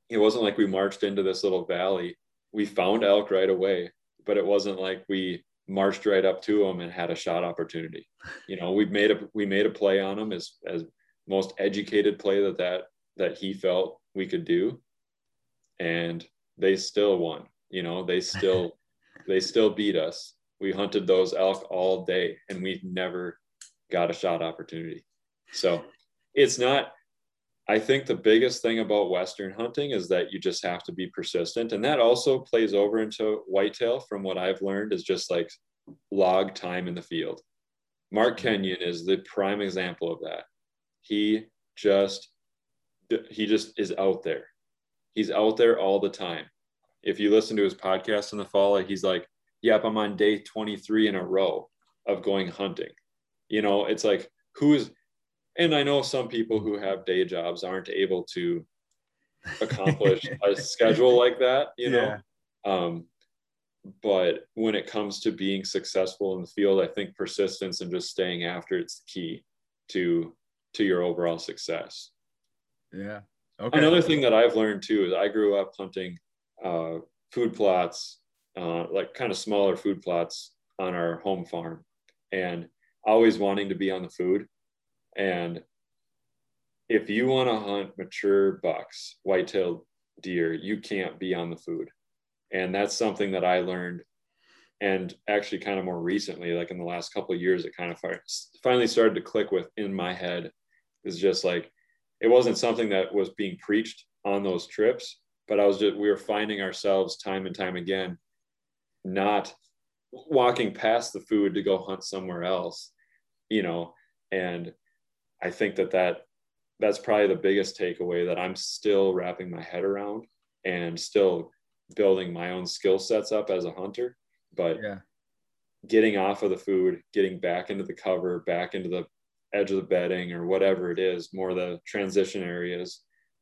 it wasn't like we marched into this little valley. We found elk right away, but it wasn't like we marched right up to them and had a shot opportunity. You know, we made a we made a play on them as as most educated play that that that he felt we could do, and they still won. You know, they still [LAUGHS] they still beat us. we hunted those elk all day and we never got a shot opportunity. So it's not, I think the biggest thing about Western hunting is that you just have to be persistent. And that also plays over into whitetail from what I've learned is just like log time in the field. Mark mm-hmm. Kenyon is the prime example of that. He just, he just is out there. He's out there all the time. If you listen to his podcast in the fall, he's like, yep, I'm on day 23 in a row of going hunting. You know, it's like, who's, and I know some people who have day jobs aren't able to accomplish [LAUGHS] a schedule like that, you know. Yeah. Um, but when it comes to being successful in the field, I think persistence and just staying after it's the key to to your overall success. Yeah. Okay. Another thing that I've learned too is I grew up hunting uh, food plots, uh, like kind of smaller food plots on our home farm, and always wanting to be on the food. And if you want to hunt mature bucks, white-tailed deer, you can't be on the food. And that's something that I learned and actually kind of more recently, like in the last couple of years, it kind of finally started to click with in my head is just like, it wasn't something that was being preached on those trips, but I was just, we were finding ourselves time and time again, not walking past the food to go hunt somewhere else, you know, and I think that that that's probably the biggest takeaway that I'm still wrapping my head around and still building my own skill sets up as a hunter. But yeah. getting off of the food, getting back into the cover, back into the edge of the bedding or whatever it is, more the transition areas.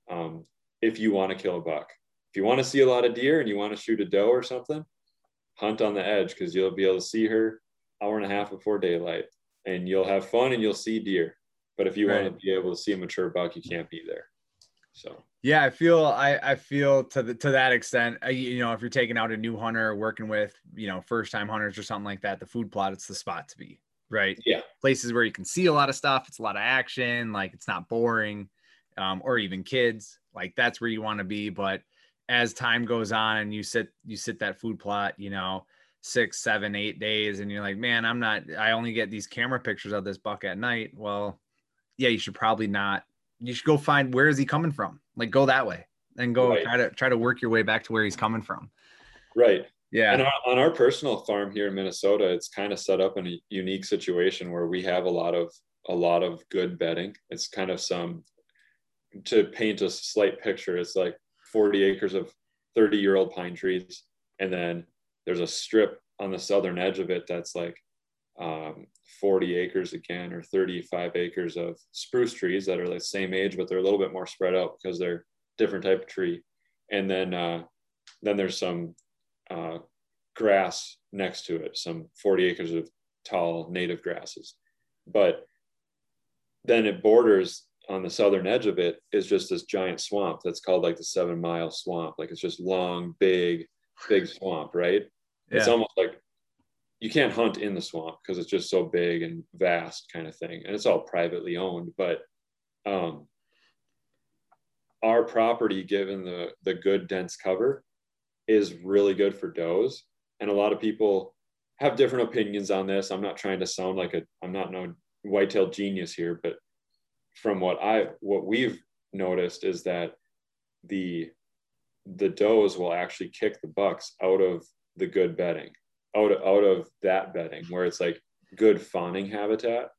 Um, if you want to kill a buck, if you want to see a lot of deer and you want to shoot a doe or something, hunt on the edge because you'll be able to see her hour and a half before daylight and you'll have fun and you'll see deer. But if you right. want to be able to see a mature buck, you can't be there. So yeah, I feel I I feel to the to that extent. Uh, you know, if you're taking out a new hunter, working with you know first time hunters or something like that, the food plot it's the spot to be. Right. Yeah. Places where you can see a lot of stuff. It's a lot of action. Like it's not boring, um, or even kids. Like that's where you want to be. But as time goes on and you sit you sit that food plot, you know, six, seven, eight days, and you're like, man, I'm not. I only get these camera pictures of this buck at night. Well, yeah, you should probably not. You should go find where is he coming from. Like go that way and go right. try to try to work your way back to where he's coming from. Right. Yeah. And on our personal farm here in Minnesota, it's kind of set up in a unique situation where we have a lot of a lot of good bedding. It's kind of some to paint a slight picture. It's like 40 acres of 30 year old pine trees, and then there's a strip on the southern edge of it that's like um, 40 acres again or 35 acres of spruce trees that are the same age but they're a little bit more spread out because they're different type of tree. And then uh, then there's some uh, grass next to it some 40 acres of tall native grasses. But then it borders on the southern edge of it is just this giant swamp that's called like the seven mile swamp. Like it's just long big big swamp right? Yeah. it's almost like you can't hunt in the swamp because it's just so big and vast kind of thing and it's all privately owned but um, our property given the the good dense cover is really good for does and a lot of people have different opinions on this. I'm not trying to sound like a i'm not no whitetail genius here but from what i what we've noticed is that the the does will actually kick the bucks out of the good bedding out of, out of that bedding where it's like good fawning habitat.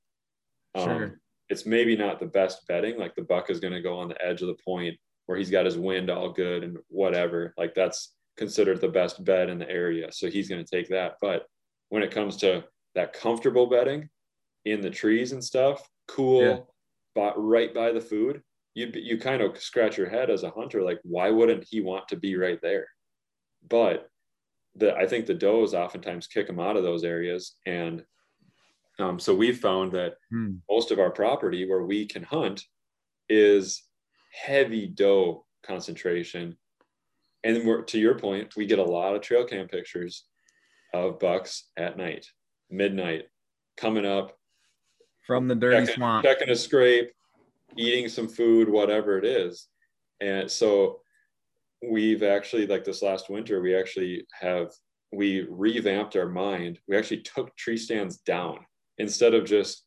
Um, sure. It's maybe not the best bedding. Like the buck is going to go on the edge of the point where he's got his wind all good and whatever. Like that's considered the best bed in the area. So he's going to take that. But when it comes to that comfortable bedding in the trees and stuff, cool, yeah. but right by the food, you you kind of scratch your head as a hunter, like why wouldn't he want to be right there? But the I think the does oftentimes kick them out of those areas, and um, so we've found that hmm. most of our property where we can hunt is heavy doe concentration. And we're, to your point, we get a lot of trail cam pictures of bucks at night, midnight, coming up from the dirty checking, swamp, checking a scrape, eating some food, whatever it is. And so we've actually like this last winter we actually have we revamped our mind. We actually took tree stands down instead of just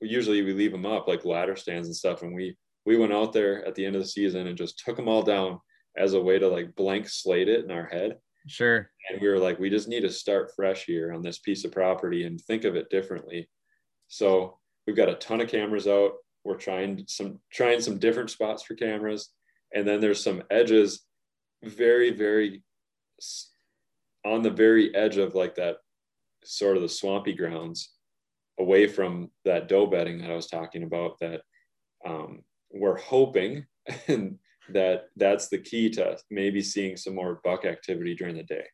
usually we leave them up like ladder stands and stuff. And we we went out there at the end of the season and just took them all down as a way to like blank slate it in our head. Sure. And we were like, we just need to start fresh here on this piece of property and think of it differently. So we've got a ton of cameras out. We're trying some trying some different spots for cameras. And then there's some edges very, very on the very edge of like that sort of the swampy grounds away from that doe bedding that I was talking about that um, we're hoping [LAUGHS] and that that's the key to maybe seeing some more buck activity during the day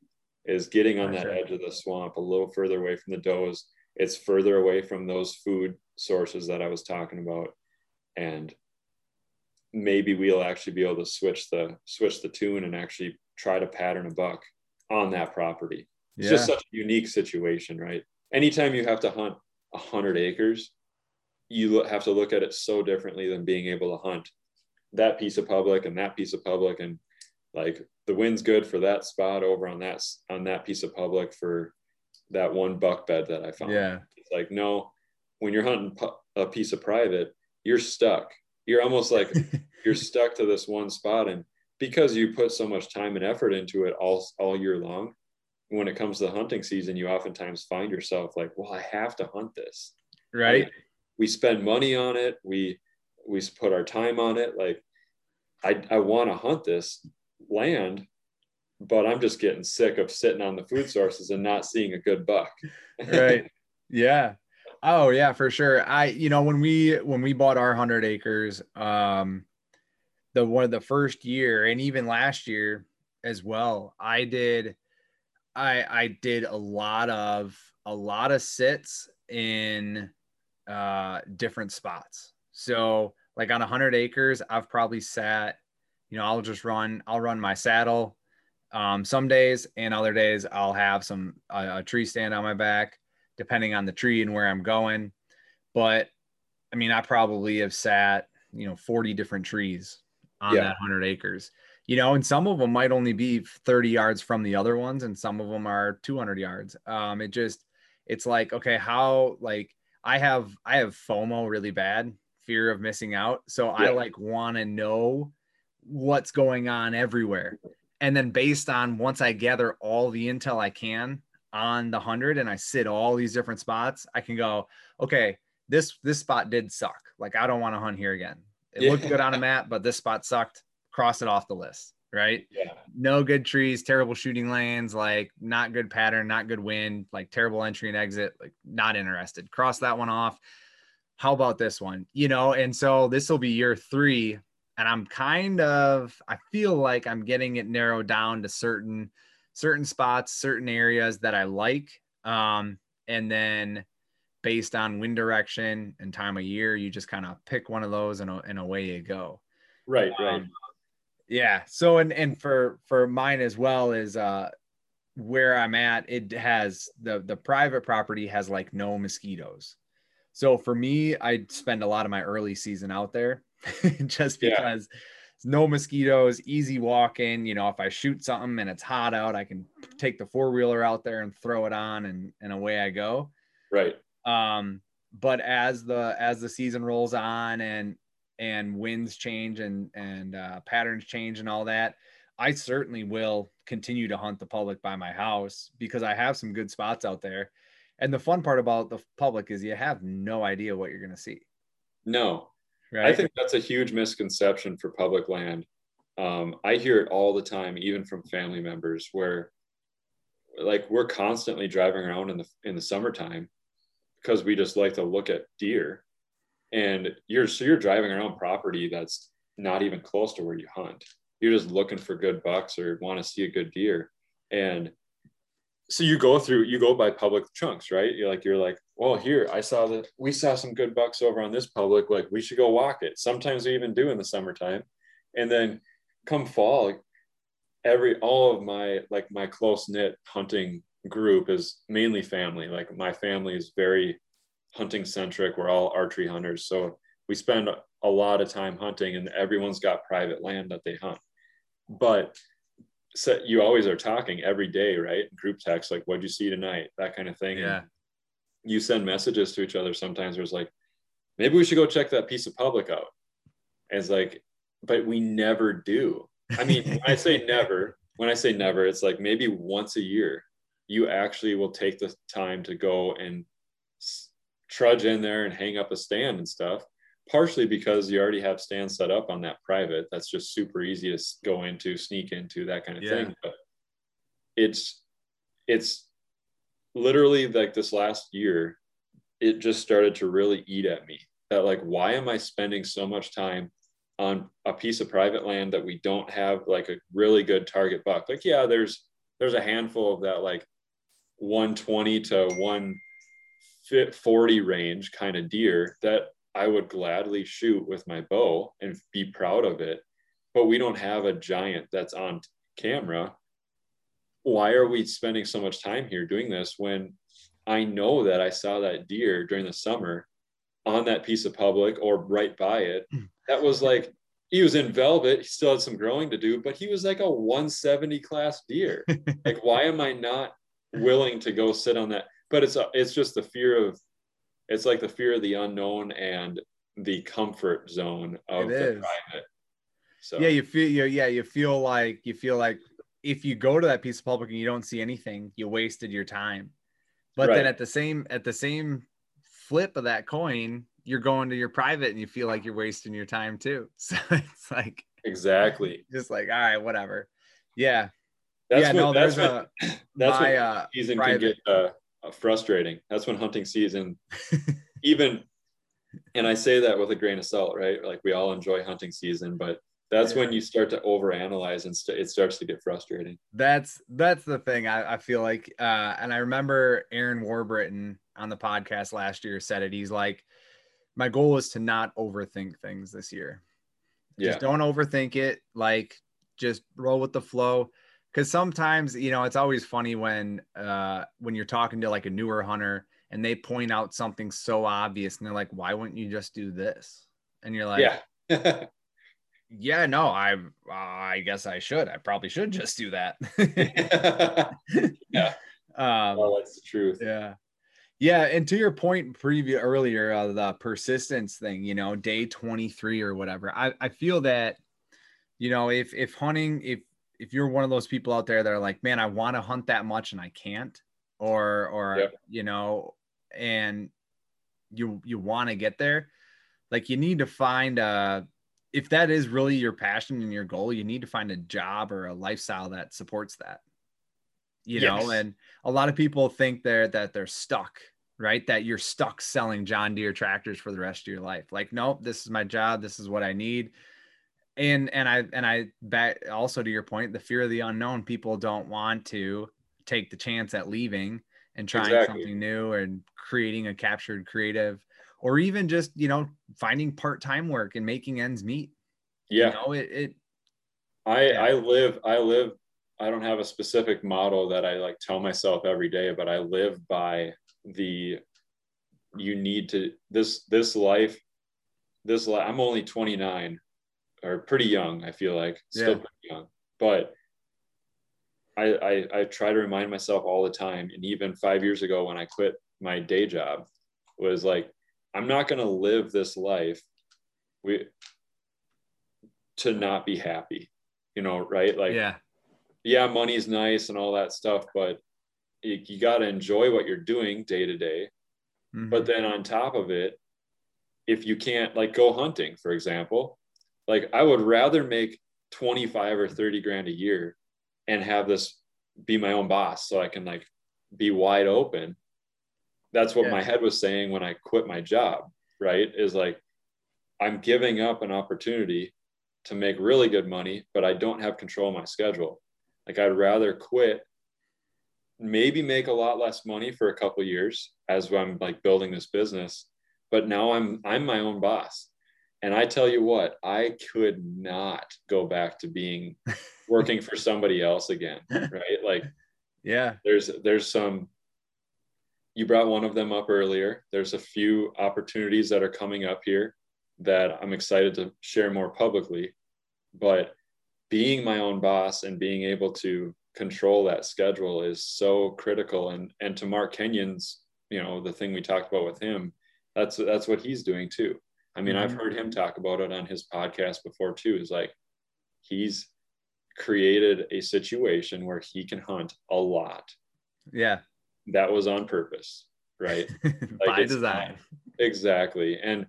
is getting on that edge of the swamp a little further away from the does. It's further away from those food sources that i was talking about. And maybe we'll actually be able to switch the switch the tune and actually try to pattern a buck on that property it's yeah. just such a unique situation right anytime you have to hunt a 100 acres you have to look at it so differently than being able to hunt that piece of public and that piece of public and like the wind's good for that spot over on that on that piece of public for that one buck bed that I found. Yeah. It's like no, when you're hunting a piece of private, you're stuck. You're almost like [LAUGHS] you're stuck to this one spot and because you put so much time and effort into it all all year long, when it comes to the hunting season, you oftentimes find yourself like, well, I have to hunt this. Right. Like, we spend money on it. We we put our time on it. Like I, I want to hunt this land, but I'm just getting sick of sitting on the food sources and not seeing a good buck. right. [LAUGHS] Yeah. Oh yeah, for sure. I, you know, when we, when we bought our hundred acres, um, the one of the first year and even last year as well, I did, I, I did a lot of, a lot of sits in, uh, different spots. So like on 100 acres, I've probably sat, you know, I'll just run, I'll run my saddle um, some days, and other days I'll have some a, a tree stand on my back, depending on the tree and where I'm going. But I mean, I probably have sat, you know, 40 different trees on yeah. that 100 acres, you know, and some of them might only be 30 yards from the other ones, and some of them are 200 yards. Um, it just, it's like, okay, how, like, I have, I have FOMO really bad fear of missing out. So yeah. I like want to know what's going on everywhere. And then based on once I gather all the intel I can on the 100 and I sit all these different spots, I can go, okay, this this spot did suck. Like I don't want to hunt here again. It yeah. looked good on a map, but this spot sucked. Cross it off the list, right? Yeah. No good trees, terrible shooting lanes, like not good pattern, not good wind, like terrible entry and exit, like not interested. Cross that one off how about this one? You know, and so this will be year three. And I'm kind of, I feel like I'm getting it narrowed down to certain, certain spots, certain areas that I like. Um, and then based on wind direction and time of year, you just kind of pick one of those and, and away you go. Right. Right. Um, yeah. So, and, and for, for mine as well is, uh, where I'm at, it has the, the private property has like no mosquitoes. So for me, I spend a lot of my early season out there [LAUGHS] just because yeah. No mosquitoes, easy walking. You know, if I shoot something and it's hot out, I can take the four wheeler out there and throw it on and, and away I go. Right. Um, but as the as the season rolls on and and winds change and and uh, patterns change and all that, I certainly will continue to hunt the public by my house because I have some good spots out there. And the fun part about the public is you have no idea what you're going to see. No, right? I think that's a huge misconception for public land. Um, I hear it all the time, even from family members, where like we're constantly driving around in the in the summertime because we just like to look at deer, and you're so you're driving around property that's not even close to where you hunt. You're just looking for good bucks or want to see a good deer, and so you go through you go by public chunks right you're like you're like well here i saw that we saw some good bucks over on this public like we should go walk it sometimes we even do in the summertime and then come fall every all of my like my close knit hunting group is mainly family like my family is very hunting centric we're all archery hunters so we spend a lot of time hunting and everyone's got private land that they hunt but so you always are talking every day, right? Group text, like, what'd you see tonight? That kind of thing. Yeah. And you send messages to each other sometimes where it's like, maybe we should go check that piece of public out. And it's like, but we never do. I mean, when I say [LAUGHS] never, when I say never, it's like maybe once a year you actually will take the time to go and trudge in there and hang up a stand and stuff partially because you already have stands set up on that private that's just super easy to go into sneak into that kind of yeah. thing but it's it's literally like this last year it just started to really eat at me that like why am i spending so much time on a piece of private land that we don't have like a really good target buck like yeah there's there's a handful of that like 120 to 140 range kind of deer that I would gladly shoot with my bow and be proud of it. But we don't have a giant that's on camera. Why are we spending so much time here doing this when I know that I saw that deer during the summer on that piece of public or right by it? Hmm. That was like, he was in velvet. He still had some growing to do, but he was like a 170 class deer. [LAUGHS] like, why am I not willing to go sit on that? But it's a, it's just the fear of it's like the fear of the unknown and the comfort zone of it the is. private. So yeah, you feel yeah, you feel like you feel like if you go to that piece of public and you don't see anything, you wasted your time. But right. then at the same at the same flip of that coin, you're going to your private and you feel like you're wasting your time too. [LAUGHS] So it's like exactly [LAUGHS] just like all right, whatever. Yeah. That's yeah, when, no, that's there's when, a [CLEARS THROAT] that's my, when uh, season private. can get uh, uh, frustrating. That's when hunting season, [LAUGHS] even, and I say that with a grain of salt, right? Like we all enjoy hunting season, but that's when you start to overanalyze and st- it starts to get frustrating. That's that's the thing. I, I feel like, uh, and I remember Aaron Warbritton on the podcast last year said it. He's like, my goal is to not overthink things this year. Yeah. Just don't overthink it. Like, just roll with the flow because sometimes you know it's always funny when uh when you're talking to like a newer hunter and they point out something so obvious and they're like why wouldn't you just do this and you're like yeah [LAUGHS] yeah no i uh, i guess i should. I probably should just do that. [LAUGHS] Yeah. [LAUGHS] Um well that's the truth. yeah. Yeah and to your point preview earlier uh, the persistence thing you know day 23 or whatever i i feel that you know if if hunting if if you're one of those people out there that are like, man, I want to hunt that much and I can't, or or yep. you know, and you you want to get there, like you need to find a if that is really your passion and your goal, you need to find a job or a lifestyle that supports that. You yes. know, and a lot of people think they're that they're stuck, right? That you're stuck selling John Deere tractors for the rest of your life. Like, nope, this is my job. This is what I need and and i and i bet also to your point the fear of the unknown people don't want to take the chance at leaving and trying exactly. something new and creating a Capture Creative or even just you know finding part-time work and making ends meet yeah you know it, it i yeah. i live i live i don't have a specific model that i like tell myself every day but i live by the you need to this this life this life i'm only 29 or pretty young. I feel like still yeah. pretty young, but I, I I try to remind myself all the time. And even five years ago, when I quit my day job, was like, I'm not going to live this life we to not be happy. You know, right? Like, yeah, yeah, money's nice and all that stuff, but you, you got to enjoy what you're doing day to day. Mm-hmm. But then on top of it, if you can't like go hunting, for example, like I would rather make 25 or 30 grand a year and have this be my own boss so I can like be wide open. That's what yeah. my head was saying when I quit my job, right? Is like I'm giving up an opportunity to make really good money, but I don't have control of my schedule. Like I'd rather quit, maybe make a lot less money for a couple years as I'm like building this business, but now I'm I'm my own boss. And I tell you what, I could not go back to being [LAUGHS] working for somebody else again. Right. Like, yeah, there's, there's some, you brought one of them up earlier. There's a few opportunities that are coming up here that I'm excited to share more publicly. But being my own boss and being able to control that schedule is so critical and and to mark kenyon's you know the thing we talked about with him that's that's what he's doing too i mean mm-hmm. i've heard him talk about it on his podcast before too is like he's created a situation where he can hunt a lot yeah that was on purpose right? [LAUGHS] Like by design. Exactly. And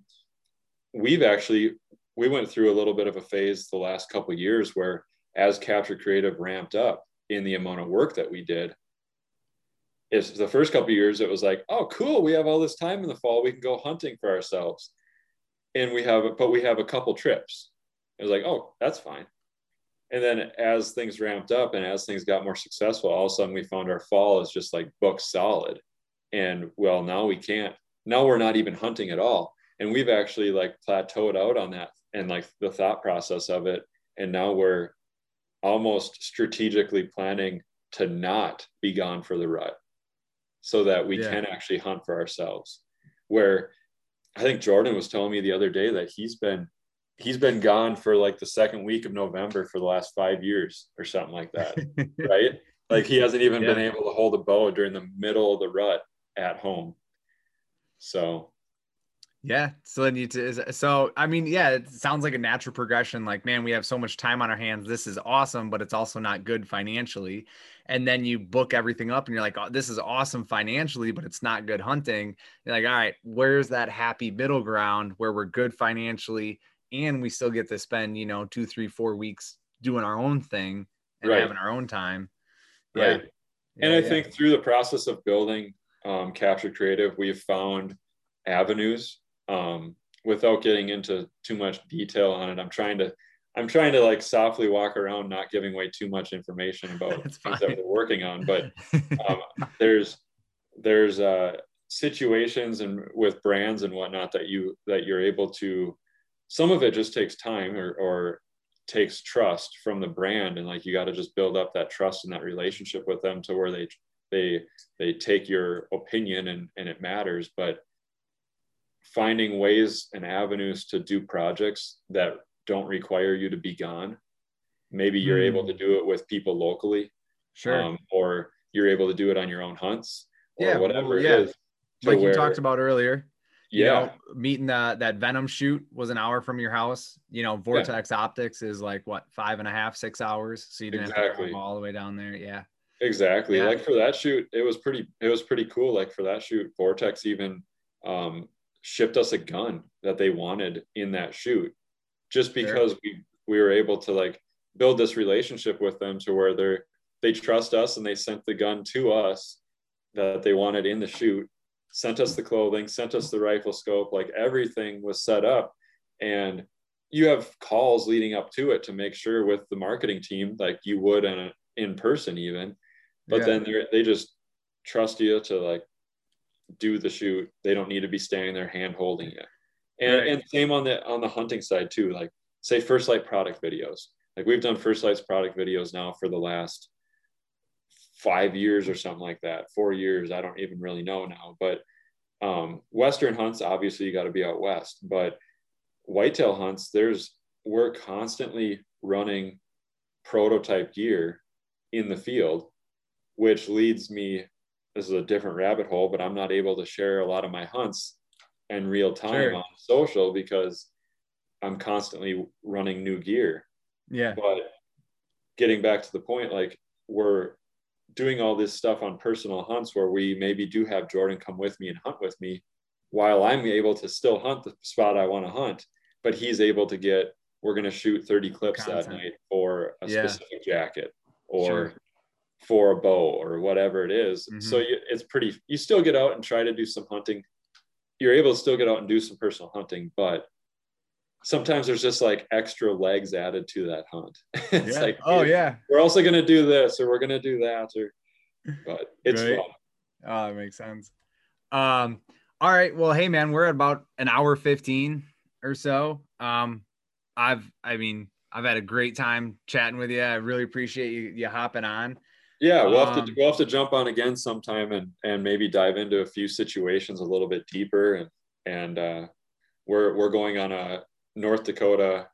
we've actually we went through a little bit of a phase the last couple years where as capture creative ramped up in the amount of work that we did is the first couple years it was like oh cool we have all this time in the fall we can go hunting for ourselves. And we have but we have a couple trips. It was like oh that's fine and then as things ramped up and as things got more successful all of a sudden we found our fall is just like book solid. And well now we can't now we're not even hunting at all. And we've actually like plateaued out on that and like the thought process of it. And now we're almost strategically planning to not be gone for the rut so that we yeah. can actually hunt for ourselves. Where i think jordan was telling me the other day that he's been he's been gone for like the second week of november for the last five years or something like that [LAUGHS] right like he hasn't even yeah. been able to hold a bow during the middle of the rut at home so yeah. So then you to, so I mean, yeah, it sounds like a natural progression. Like, man, we have so much time on our hands. This is awesome, but it's also not good financially. And then you book everything up and you're like, oh, this is awesome financially, but it's not good hunting. You're like, all right, where's that happy middle ground where we're good financially and we still get to spend, you know, two, three, four weeks doing our own thing and right. having our own time. Right. Yeah. And I yeah. think through the process of building um, Capture Creative, we've found avenues um, without getting into too much detail on it i'm trying to i'm trying to like softly walk around not giving away too much information about [LAUGHS] things that we're working on but [LAUGHS] um, there's there's uh, situations and with brands and whatnot that you that you're able to some of it just takes time or, or takes trust from the brand and like you got to just build up that trust and that relationship with them to where they they they take your opinion and and it matters but finding ways and avenues to do projects that don't require you to be gone. Maybe you're mm. able to hmm. do it with people locally, sure, um, or you're able to do it on your own hunts, or yeah, whatever yeah. it is. Like where, you talked about earlier. Yeah, you know, meeting that that Venom shoot was an hour from your house. You know, Vortex yeah. Optics is like what five and a half, six hours. So you didn't exactly. have to go all the way down there. Yeah. Exactly. Yeah. Like for that shoot, it was pretty. It was pretty cool. Like for that shoot, Vortex even um, shipped us a gun that they wanted in that shoot just because sure. we we were able to like build this relationship with them to where they're they trust us and they sent the gun to us that they wanted in the shoot sent us the clothing sent us the rifle scope like everything was set up and you have calls leading up to it to make sure with the marketing team like you would in a, in person even but yeah. then they just trust you to like do the shoot. They don't need to be standing there hand holding it. And, right. and same on the on the hunting side too. Like say First Lite product videos. Like we've done First Lite's product videos now for the last five years or something like that. Four years. I don't even really know now. But um, Western hunts, obviously you got to be out west. But whitetail hunts, there's we're constantly running prototype gear in the field, which leads me this is a different rabbit hole, but I'm not able to share a lot of my hunts in real time sure. on social because I'm constantly running new gear. Yeah. But getting back to the point, like we're doing all this stuff on personal hunts where we maybe do have Jordan come with me and hunt with me while I'm able to still hunt the spot I want to hunt, but he's able to get, we're going to shoot 30 clips Content. that night for a yeah. specific jacket or sure for a bow or whatever it is. Mm-hmm. So you, it's pretty, you still get out and try to do some hunting. You're able to still get out and do some personal hunting, but sometimes there's just like extra legs added to that hunt. [LAUGHS] it's yeah. like, oh yeah, we're also going to do this or we're going to do that or, but it's right. fun. Oh, that makes sense. Um, all right. Well, hey man, we're at about an hour 15 or so. Um, I've, I mean, I've had a great time chatting with you. I really appreciate you, you hopping on. Yeah, we'll have to um, we'll have to jump on again sometime and and maybe dive into a few situations a little bit deeper and and uh, we're we're going on a North Dakota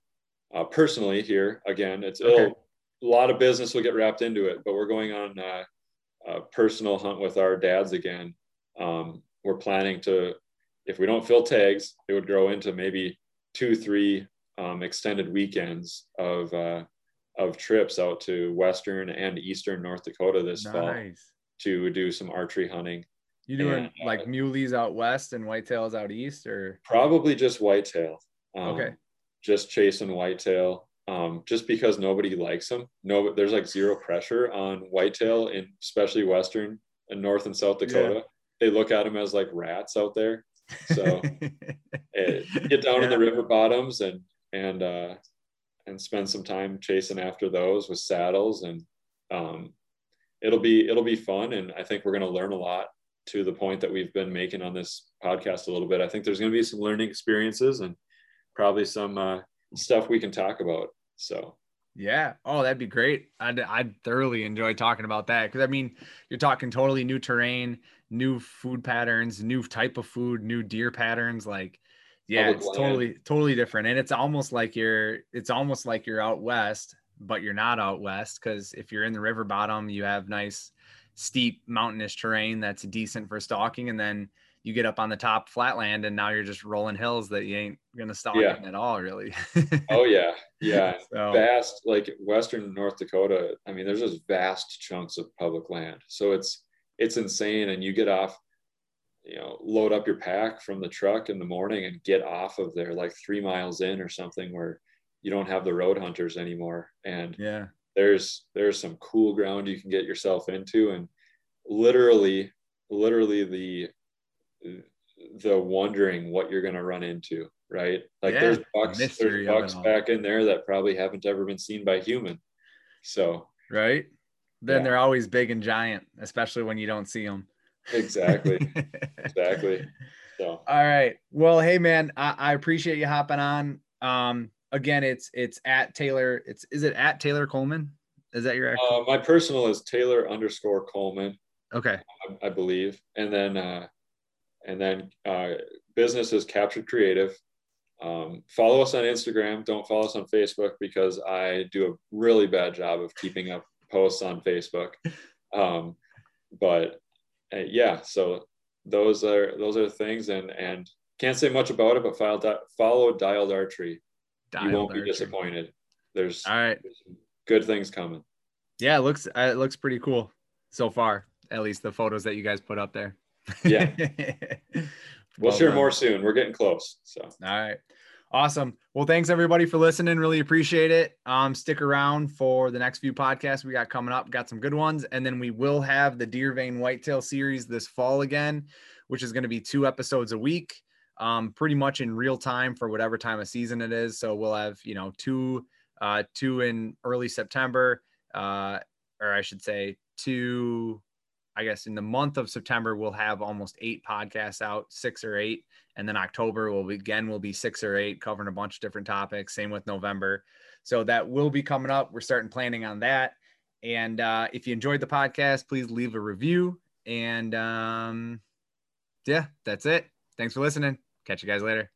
uh, personally here again. It's okay. a lot of business will get wrapped into it, but we're going on uh, a personal hunt with our dads again. Um, we're planning to, if we don't fill tags, it would grow into maybe two, three um, extended weekends of uh, of trips out to western and eastern North Dakota this nice. fall to do some archery hunting. You doing and, like uh, muleys out west and whitetails out east, or probably just whitetail? Um, okay, just chasing whitetail. Um, just because nobody likes them. No, there's like zero pressure on whitetail in especially western and north and South Dakota. Yeah. They look at them as like rats out there. So it, [LAUGHS] eh, get down yeah. in the river bottoms and and uh, and spend some time chasing after those with saddles and um, it'll be it'll be fun and I think we're going to learn a lot to the point that we've been making on this podcast a little bit. I think there's going to be some learning experiences and probably some uh, stuff we can talk about. So, yeah. Oh, that'd be great. I'd, I'd thoroughly enjoy talking about that. Cause I mean, you're talking totally new terrain, new food patterns, new type of food, new deer patterns. Like, yeah, it's land. totally, totally different. And it's almost like you're, it's almost like you're out West, but you're not out West. Cause if you're in the river bottom, you have nice, steep mountainous terrain that's decent for stalking. And then you get up on the top flatland and now you're just rolling hills that you ain't gonna stop yeah. at all really. Oh yeah. Yeah. [LAUGHS] So. vast like western north dakota i mean there's just vast chunks of public land. So it's it's insane. And you get off you know load up your pack from the truck in the morning and get off of there like three miles in or something where you don't have the road hunters anymore. And yeah. there's there's some cool ground you can get yourself into. And literally literally the the wondering what you're going to run into, right? Like yeah, there's bucks, there's bucks back in there that probably haven't ever been seen by human. So, right. Then yeah. they're always big and giant, especially when you don't see them. Exactly. [LAUGHS] exactly. So, all right. Well, hey man, I, I appreciate you hopping on. Um, again, it's, it's at Taylor. It's, is it at Taylor Coleman? Is that your? Uh, my personal is Taylor underscore Coleman. Okay. I, I believe. And then, uh, and then uh, business is Capture Creative. Um, follow us on Instagram. Don't follow us on Facebook because I do a really bad job of keeping up posts on Facebook. [LAUGHS] Um, but uh, yeah, so those are those are things, and and can't say much about it, but follow, follow Dialed Archery. Dialed you won't Archery. be disappointed. There's all right, good things coming. Yeah, it looks it looks pretty cool so far. At least the photos that you guys put up there. Yeah. [LAUGHS] we'll, well share done. more soon. We're getting close. So, all right. Awesome. Well, thanks everybody for listening. Really appreciate it. Um, stick around for the next few podcasts we got coming up. Got some good ones, and then we will have the Deer Vein Whitetail series this fall again, which is going to be two episodes a week, um, pretty much in real time for whatever time of season it is. So we'll have you know two, uh, two in early September, uh, or I should say two I guess in the month of September, we'll have almost eight podcasts out, six or eight. And then October will be, again will be six or eight, covering a bunch of different topics. Same with November. So that will be coming up. We're starting planning on that. And uh, if you enjoyed the podcast, please leave a review. And um, yeah, that's it. Thanks for listening. Catch you guys later.